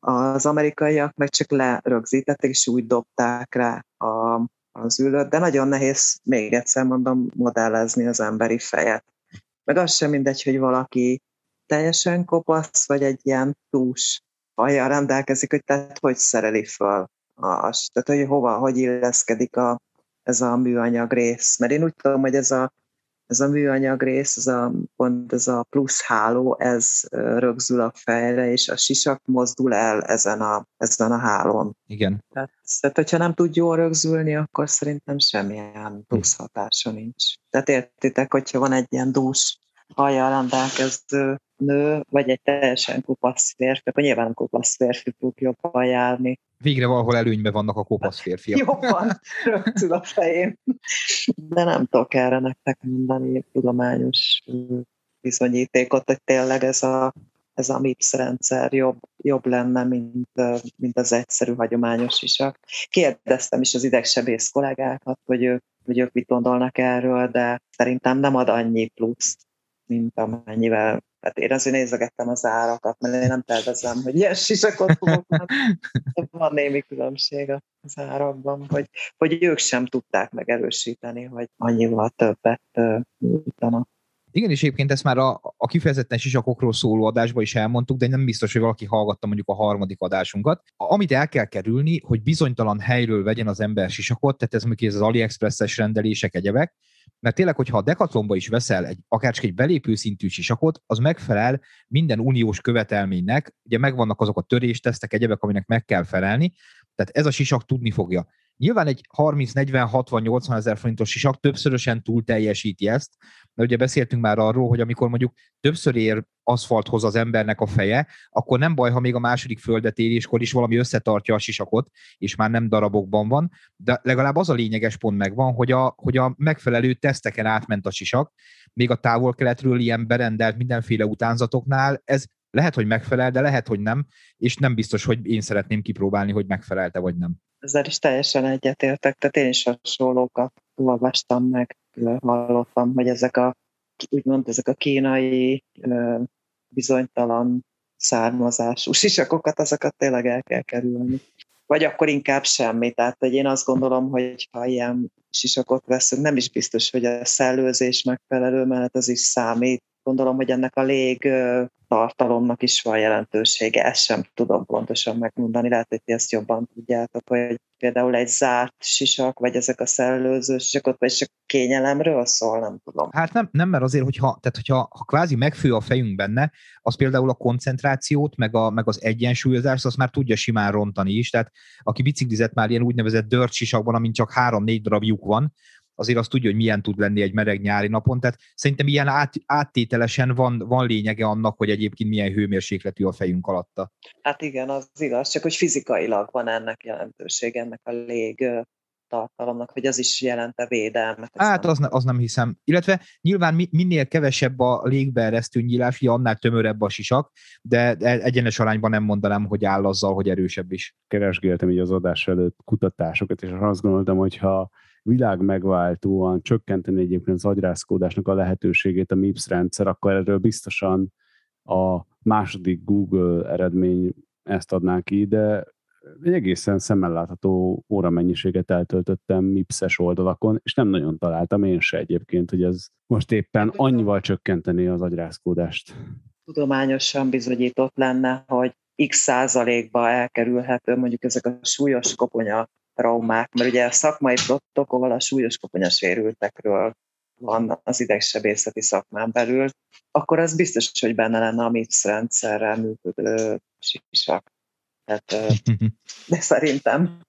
az amerikaiak meg csak lerögzítették, és úgy dobták rá a, az ülőt, de nagyon nehéz, még egyszer mondom, modellezni az emberi fejet. Meg az sem mindegy, hogy valaki teljesen kopasz, vagy egy ilyen tús hajjal rendelkezik, hogy tehát hogy szereli föl az, tehát hogy hova, hogy illeszkedik a, ez a műanyag rész. Mert én úgy tudom, hogy ez a ez a műanyag rész, ez a, pont ez a plusz háló, ez rögzül a fejre, és a sisak mozdul el ezen a, ezen a hálón. Igen. Tehát, tehát, hogyha nem tud jól rögzülni, akkor szerintem semmilyen plusz hatása nincs. Tehát értitek, hogyha van egy ilyen dús hajjal rendelkező nő, vagy egy teljesen kupasz férfi, akkor nyilván kupasz férfi fog jobban járni. Végre valahol előnyben vannak a kopasz férfiak. Jobban rögtül a fején. De nem tudok erre nektek mondani tudományos bizonyítékot, hogy tényleg ez a ez a MIPS rendszer jobb, jobb lenne, mint, mint az egyszerű hagyományos isak. Kérdeztem is az idegsebész kollégákat, hogy ők, hogy ők mit gondolnak erről, de szerintem nem ad annyi plusz, mint amennyivel Hát én azért nézegettem az árakat, mert én nem tervezem, hogy ilyen sisakot fogok Van némi különbség az árakban, hogy, hogy ők sem tudták megerősíteni, hogy annyival többet nyújtanak. Igen, és egyébként ezt már a, a kifejezetten sisakokról szóló adásban is elmondtuk, de nem biztos, hogy valaki hallgatta mondjuk a harmadik adásunkat. Amit el kell kerülni, hogy bizonytalan helyről vegyen az ember sisakot, tehát ez mondjuk az AliExpress-es rendelések, egyebek, mert tényleg, hogyha a Decathlonba is veszel egy, akár csak egy belépő szintű sisakot, az megfelel minden uniós követelménynek, ugye megvannak azok a töréstesztek, egyebek, aminek meg kell felelni, tehát ez a sisak tudni fogja. Nyilván egy 30, 40, 60, 80 ezer forintos sisak többszörösen túl teljesíti ezt, mert ugye beszéltünk már arról, hogy amikor mondjuk többször ér aszfalthoz az embernek a feje, akkor nem baj, ha még a második földet éréskor is valami összetartja a sisakot, és már nem darabokban van, de legalább az a lényeges pont megvan, hogy a, hogy a megfelelő teszteken átment a sisak, még a távol-keletről ilyen berendelt mindenféle utánzatoknál, ez lehet, hogy megfelel, de lehet, hogy nem, és nem biztos, hogy én szeretném kipróbálni, hogy megfelelte vagy nem. Ezzel is teljesen egyetértek, tehát én is hasonlókat olvastam meg, hallottam, hogy ezek a úgymond ezek a kínai bizonytalan származású sisakokat, azokat tényleg el kell kerülni. Vagy akkor inkább semmi. Tehát hogy én azt gondolom, hogy ha ilyen sisakot veszünk, nem is biztos, hogy a szellőzés megfelelő, mert az is számít. Gondolom, hogy ennek a lég tartalomnak is van jelentősége, ezt sem tudom pontosan megmondani, lehet, hogy ti ezt jobban tudjátok, hogy például egy zárt sisak, vagy ezek a szellőző sisakot, vagy csak kényelemről szól, nem tudom. Hát nem, nem mert azért, hogyha, tehát hogyha ha kvázi megfő a fejünk benne, az például a koncentrációt, meg, a, meg az egyensúlyozást, azt már tudja simán rontani is, tehát aki biciklizett már ilyen úgynevezett dört sisakban, amin csak három-négy darab lyuk van, azért azt tudja, hogy milyen tud lenni egy meleg nyári napon. Tehát szerintem ilyen át, áttételesen van, van lényege annak, hogy egyébként milyen hőmérsékletű a fejünk alatta. Hát igen, az igaz, csak hogy fizikailag van ennek jelentőség, ennek a lég tartalomnak, hogy az is jelente védelmet. Hát az, ne, az nem hiszem. Illetve nyilván minél kevesebb a légbeeresztő nyílás, annál tömörebb a sisak, de egyenes arányban nem mondanám, hogy áll azzal, hogy erősebb is. Keresgéltem így az adás előtt kutatásokat, és azt gondoltam, hogy ha világ megváltóan csökkenteni egyébként az agyrázkódásnak a lehetőségét a MIPS rendszer, akkor erről biztosan a második Google eredmény ezt adná ki, de egy egészen szemmel látható óramennyiséget eltöltöttem MIPS-es oldalakon, és nem nagyon találtam én se egyébként, hogy ez most éppen annyival csökkenteni az agyrázkódást. Tudományosan bizonyított lenne, hogy x százalékba elkerülhető mondjuk ezek a súlyos koponya traumák, mert ugye a szakmai protokoll a súlyos koponyasérültekről van az idegsebészeti szakmán belül, akkor az biztos, hogy benne lenne a MIPS rendszerrel működő sisak. Tehát, de szerintem.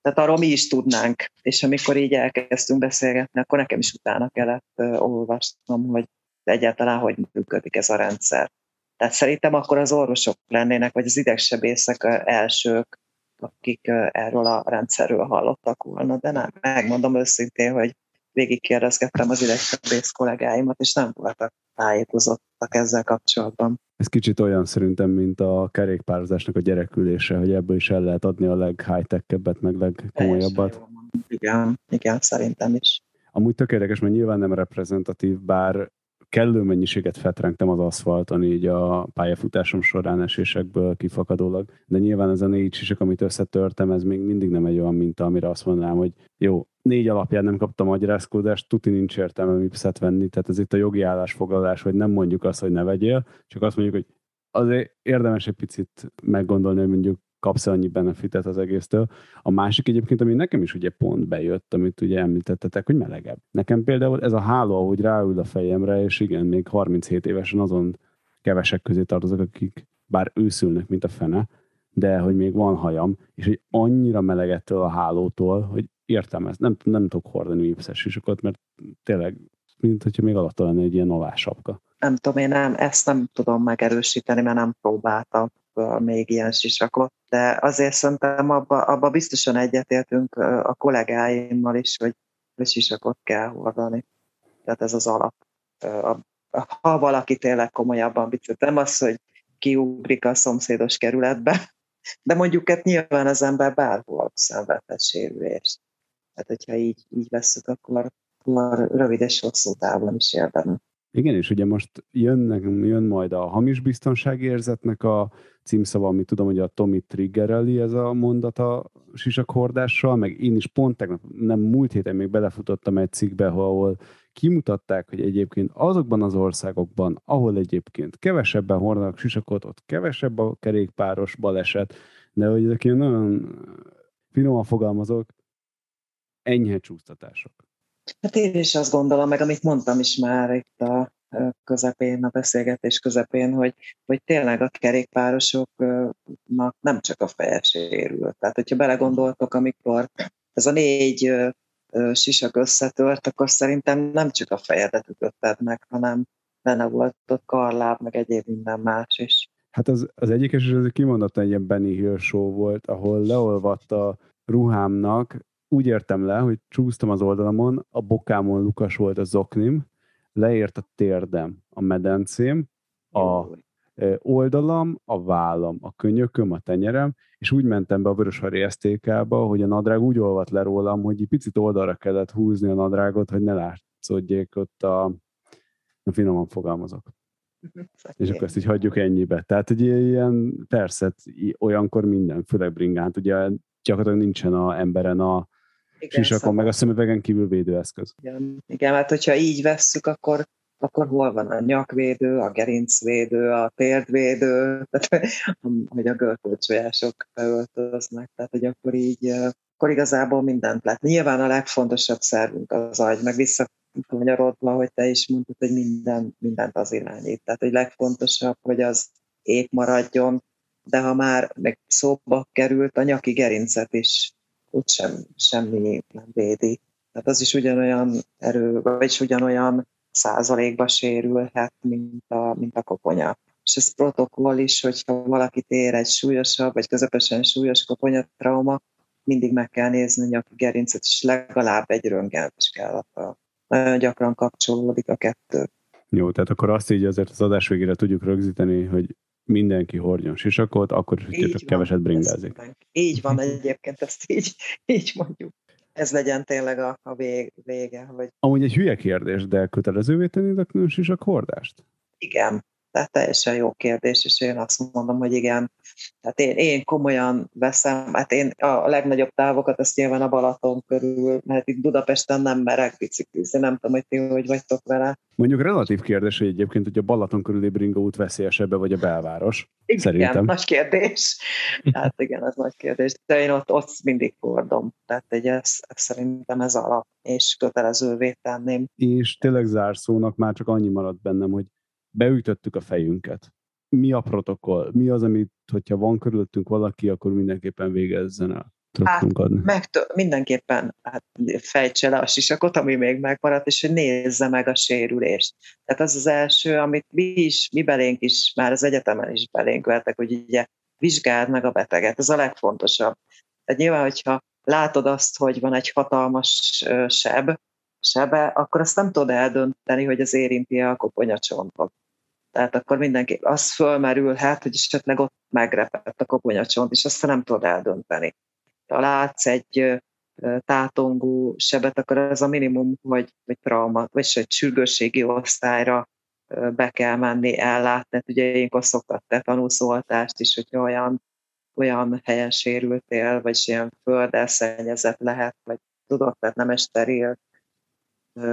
Tehát arról mi is tudnánk. És amikor így elkezdtünk beszélgetni, akkor nekem is utána kellett olvasnom, hogy egyáltalán hogy működik ez a rendszer. Tehát szerintem akkor az orvosok lennének, vagy az idegsebészek elsők, akik erről a rendszerről hallottak volna, de nem. Megmondom őszintén, hogy végigkérdezgettem az idegsebész kollégáimat, és nem voltak tájékozottak ezzel kapcsolatban. Ez kicsit olyan szerintem, mint a kerékpározásnak a gyerekülése, hogy ebből is el lehet adni a leg-high-tech-kebbet, meg legkomolyabbat. Igen, igen, szerintem is. Amúgy tök érdekes, mert nyilván nem reprezentatív, bár kellő mennyiséget fetrengtem az aszfalton így a pályafutásom során esésekből kifakadólag, de nyilván ez a négy sisak, amit összetörtem, ez még mindig nem egy olyan minta, amire azt mondanám, hogy jó, négy alapján nem kaptam magyarázkodást, tuti nincs értelme mipszet venni, tehát ez itt a jogi állásfoglalás, hogy nem mondjuk azt, hogy ne vegyél, csak azt mondjuk, hogy azért érdemes egy picit meggondolni, hogy mondjuk kapsz annyi benefitet az egésztől. A másik egyébként, ami nekem is ugye pont bejött, amit ugye említettetek, hogy melegebb. Nekem például ez a háló, ahogy ráül a fejemre, és igen, még 37 évesen azon kevesek közé tartozok, akik bár őszülnek, mint a fene, de hogy még van hajam, és hogy annyira melegettől a hálótól, hogy értem ezt, nem, nem tudok hordani mipszes sisokat, mert tényleg, mint hogyha még alatta lenne egy ilyen ovássapka. Nem tudom, én nem, ezt nem tudom megerősíteni, mert nem próbáltam még ilyen sisakot, de azért szerintem abba, abba biztosan egyetértünk a kollégáimmal is, hogy sisakot kell hordani. Tehát ez az alap. Ha valaki tényleg komolyabban biciklit, nem az, hogy kiugrik a szomszédos kerületbe, de mondjuk hát nyilván az ember bárhol szenvedhet sérülést. Tehát, hogyha így, így veszük, akkor, akkor rövid és hosszú távon is érdemes. Igen, és ugye most jönnek, jön majd a hamis biztonsági érzetnek a címszava, ami tudom, hogy a Tommy triggereli ez a mondat a sisakhordással, meg én is pont tegnap, nem múlt héten még belefutottam egy cikkbe, ahol kimutatták, hogy egyébként azokban az országokban, ahol egyébként kevesebben hordanak sisakot, ott kevesebb a kerékpáros baleset, de hogy ezek ilyen nagyon finoman fogalmazok, enyhe csúsztatások. Hát én is azt gondolom, meg amit mondtam is már itt a közepén, a beszélgetés közepén, hogy, hogy tényleg a kerékpárosoknak nem csak a feje sérül. Tehát, hogyha belegondoltok, amikor ez a négy sisak összetört, akkor szerintem nem csak a fejedet ütötted meg, hanem benne volt ott karláb, meg egyéb minden más is. Hát az, az egyik és ez kimondottan egy ilyen Benny Hill show volt, ahol leolvadt a ruhámnak, úgy értem le, hogy csúsztam az oldalamon, a bokámon lukas volt a zoknim, leért a térdem, a medencém, a oldalam, a vállam, a könyököm, a tenyerem, és úgy mentem be a Vöröshari STK-ba, hogy a nadrág úgy olvadt le rólam, hogy egy picit oldalra kellett húzni a nadrágot, hogy ne látszódjék ott a, a finoman fogalmazok. És akkor ezt így hagyjuk ennyibe. Tehát egy ilyen, persze, olyankor minden, főleg bringát, ugye gyakorlatilag nincsen a emberen a igen, sisakon, szóval. meg a szemüvegen kívül védőeszköz. Igen, igen, hát hogyha így vesszük, akkor akkor hol van a nyakvédő, a gerincvédő, a térdvédő, tehát, hogy a görkölcsojások beöltöznek, tehát hogy akkor így, akkor igazából mindent lett. Nyilván a legfontosabb szervünk az agy, meg visszakanyarodva, hogy te is mondtad, hogy minden, mindent az irányít. Tehát, hogy legfontosabb, hogy az épp maradjon, de ha már meg szóba került, a nyaki gerincet is ott sem, semmi nem védi. Tehát az is ugyanolyan erő, vagy ugyanolyan százalékba sérülhet, mint a, mint a koponya. És ez protokoll is, hogyha valaki ér egy súlyosabb, vagy közepesen súlyos koponyatrauma, mindig meg kell nézni a gerincet, és legalább egy röntgenvizsgálata. Nagyon gyakran kapcsolódik a kettő. Jó, tehát akkor azt így azért az adás végére tudjuk rögzíteni, hogy mindenki hordjon sisakot, akkor is, hogy csak keveset bringázik. Így van egyébként, ezt így, így mondjuk ez legyen tényleg a, a vég, vége. Hogy... Amúgy egy hülye kérdés, de kötelezővé tenni a sisak hordást? Igen, tehát teljesen jó kérdés, és én azt mondom, hogy igen. Tehát én, én komolyan veszem, hát én a legnagyobb távokat azt nyilván a Balaton körül, mert itt Budapesten nem merek biciklizni, nem tudom, hogy ti hogy vagytok vele. Mondjuk relatív kérdés, hogy egyébként, hogy a Balaton körüli bringa út veszélyesebbe, vagy a belváros. Igen, Szerintem. nagy kérdés. Hát igen, ez nagy kérdés. De én ott, ott mindig fordom. Tehát egy ez, szerintem ez alap, és kötelezővé tenném. És tényleg zárszónak már csak annyi maradt bennem, hogy beütöttük a fejünket. Mi a protokoll? Mi az, amit, hogyha van körülöttünk valaki, akkor mindenképpen végezzen el? Hát, adni. Meg, mindenképpen hát, fejtse le a sisakot, ami még megmaradt, és hogy nézze meg a sérülést. Tehát az az első, amit mi is, mi belénk is, már az egyetemen is belénk vertek, hogy ugye vizsgáld meg a beteget, ez a legfontosabb. Tehát nyilván, hogyha látod azt, hogy van egy hatalmas seb, sebe, akkor azt nem tudod eldönteni, hogy az érinti a koponyacsontot. Tehát akkor mindenki az fölmerülhet, hogy esetleg ott megrepett a koponyacsont, és azt nem tudod eldönteni. Ha látsz egy tátongó sebet, akkor ez a minimum, hogy, hogy trauma, vagy egy sürgősségi osztályra be kell menni, ellátni. Hát ugye ilyenkor szoktak te tanúszoltást is, hogy olyan, olyan helyen sérültél, vagy ilyen földelszennyezett lehet, vagy tudod, tehát nem steril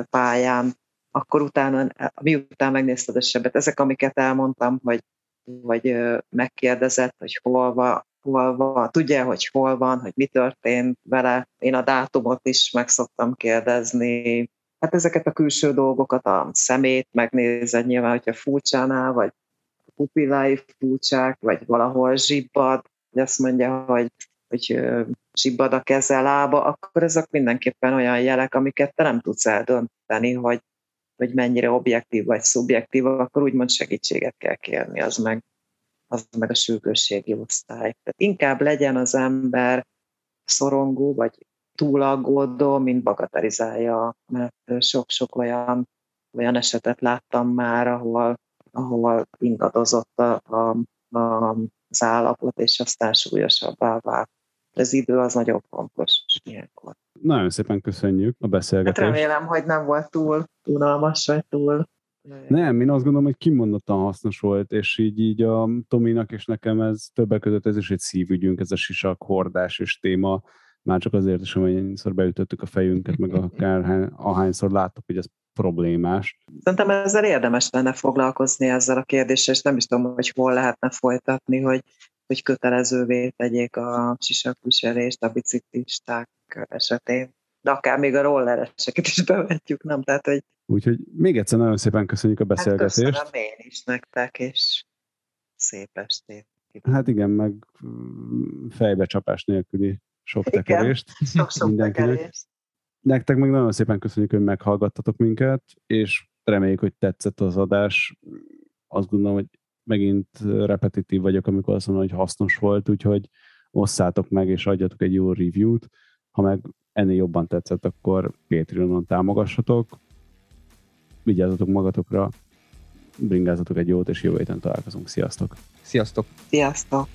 pályán, akkor utána, miután megnézted a sebet, ezek, amiket elmondtam, hogy vagy megkérdezett, hogy hol van, hol van, tudja, hogy hol van, hogy mi történt vele. Én a dátumot is meg szoktam kérdezni. Hát ezeket a külső dolgokat, a szemét megnézed nyilván, hogyha furcsánál, vagy pupillái furcsák, vagy valahol zsibbad, hogy azt mondja, hogy, hogy zsibbad a keze, lába, akkor ezek mindenképpen olyan jelek, amiket te nem tudsz eldönteni, hogy, hogy mennyire objektív vagy szubjektív, akkor úgymond segítséget kell kérni, az meg, az meg a sürgősségi osztály. Tehát inkább legyen az ember szorongó, vagy túlaggódó, mint bagatelizálja, mert sok-sok olyan, olyan esetet láttam már, ahol, ahol ingadozott a, a az állapot, és aztán súlyosabbá vált. Az idő az nagyon fontos ilyenkor. Nagyon szépen köszönjük a beszélgetést. Hát remélem, hogy nem volt túl unalmas, vagy túl nem, én azt gondolom, hogy kimondottan hasznos volt, és így, így a Tominak és nekem ez többek között ez is egy szívügyünk, ez a sisak hordás és téma, már csak azért is, hogy annyiszor beütöttük a fejünket, meg akár ahányszor láttuk, hogy ez problémás. Szerintem ezzel érdemes lenne foglalkozni ezzel a kérdéssel, és nem is tudom, hogy hol lehetne folytatni, hogy, hogy kötelezővé tegyék a sisakviselést a biciklisták esetén de akár még a rollereseket is bevetjük, nem? Tehát, hogy Úgyhogy még egyszer nagyon szépen köszönjük a hát beszélgetést. Hát köszönöm én is nektek, és szép estét. Hát igen, meg fejbecsapás nélküli sok tekerést. Sok-sok tekerést. Nektek meg nagyon szépen köszönjük, hogy meghallgattatok minket, és reméljük, hogy tetszett az adás. Azt gondolom, hogy megint repetitív vagyok, amikor azt mondom, hogy hasznos volt, úgyhogy osszátok meg, és adjatok egy jó review-t. Ha meg ennél jobban tetszett, akkor Patreonon támogassatok. Vigyázzatok magatokra, bringázatok egy jót, és jövő héten találkozunk. Sziasztok! Sziasztok! Sziasztok!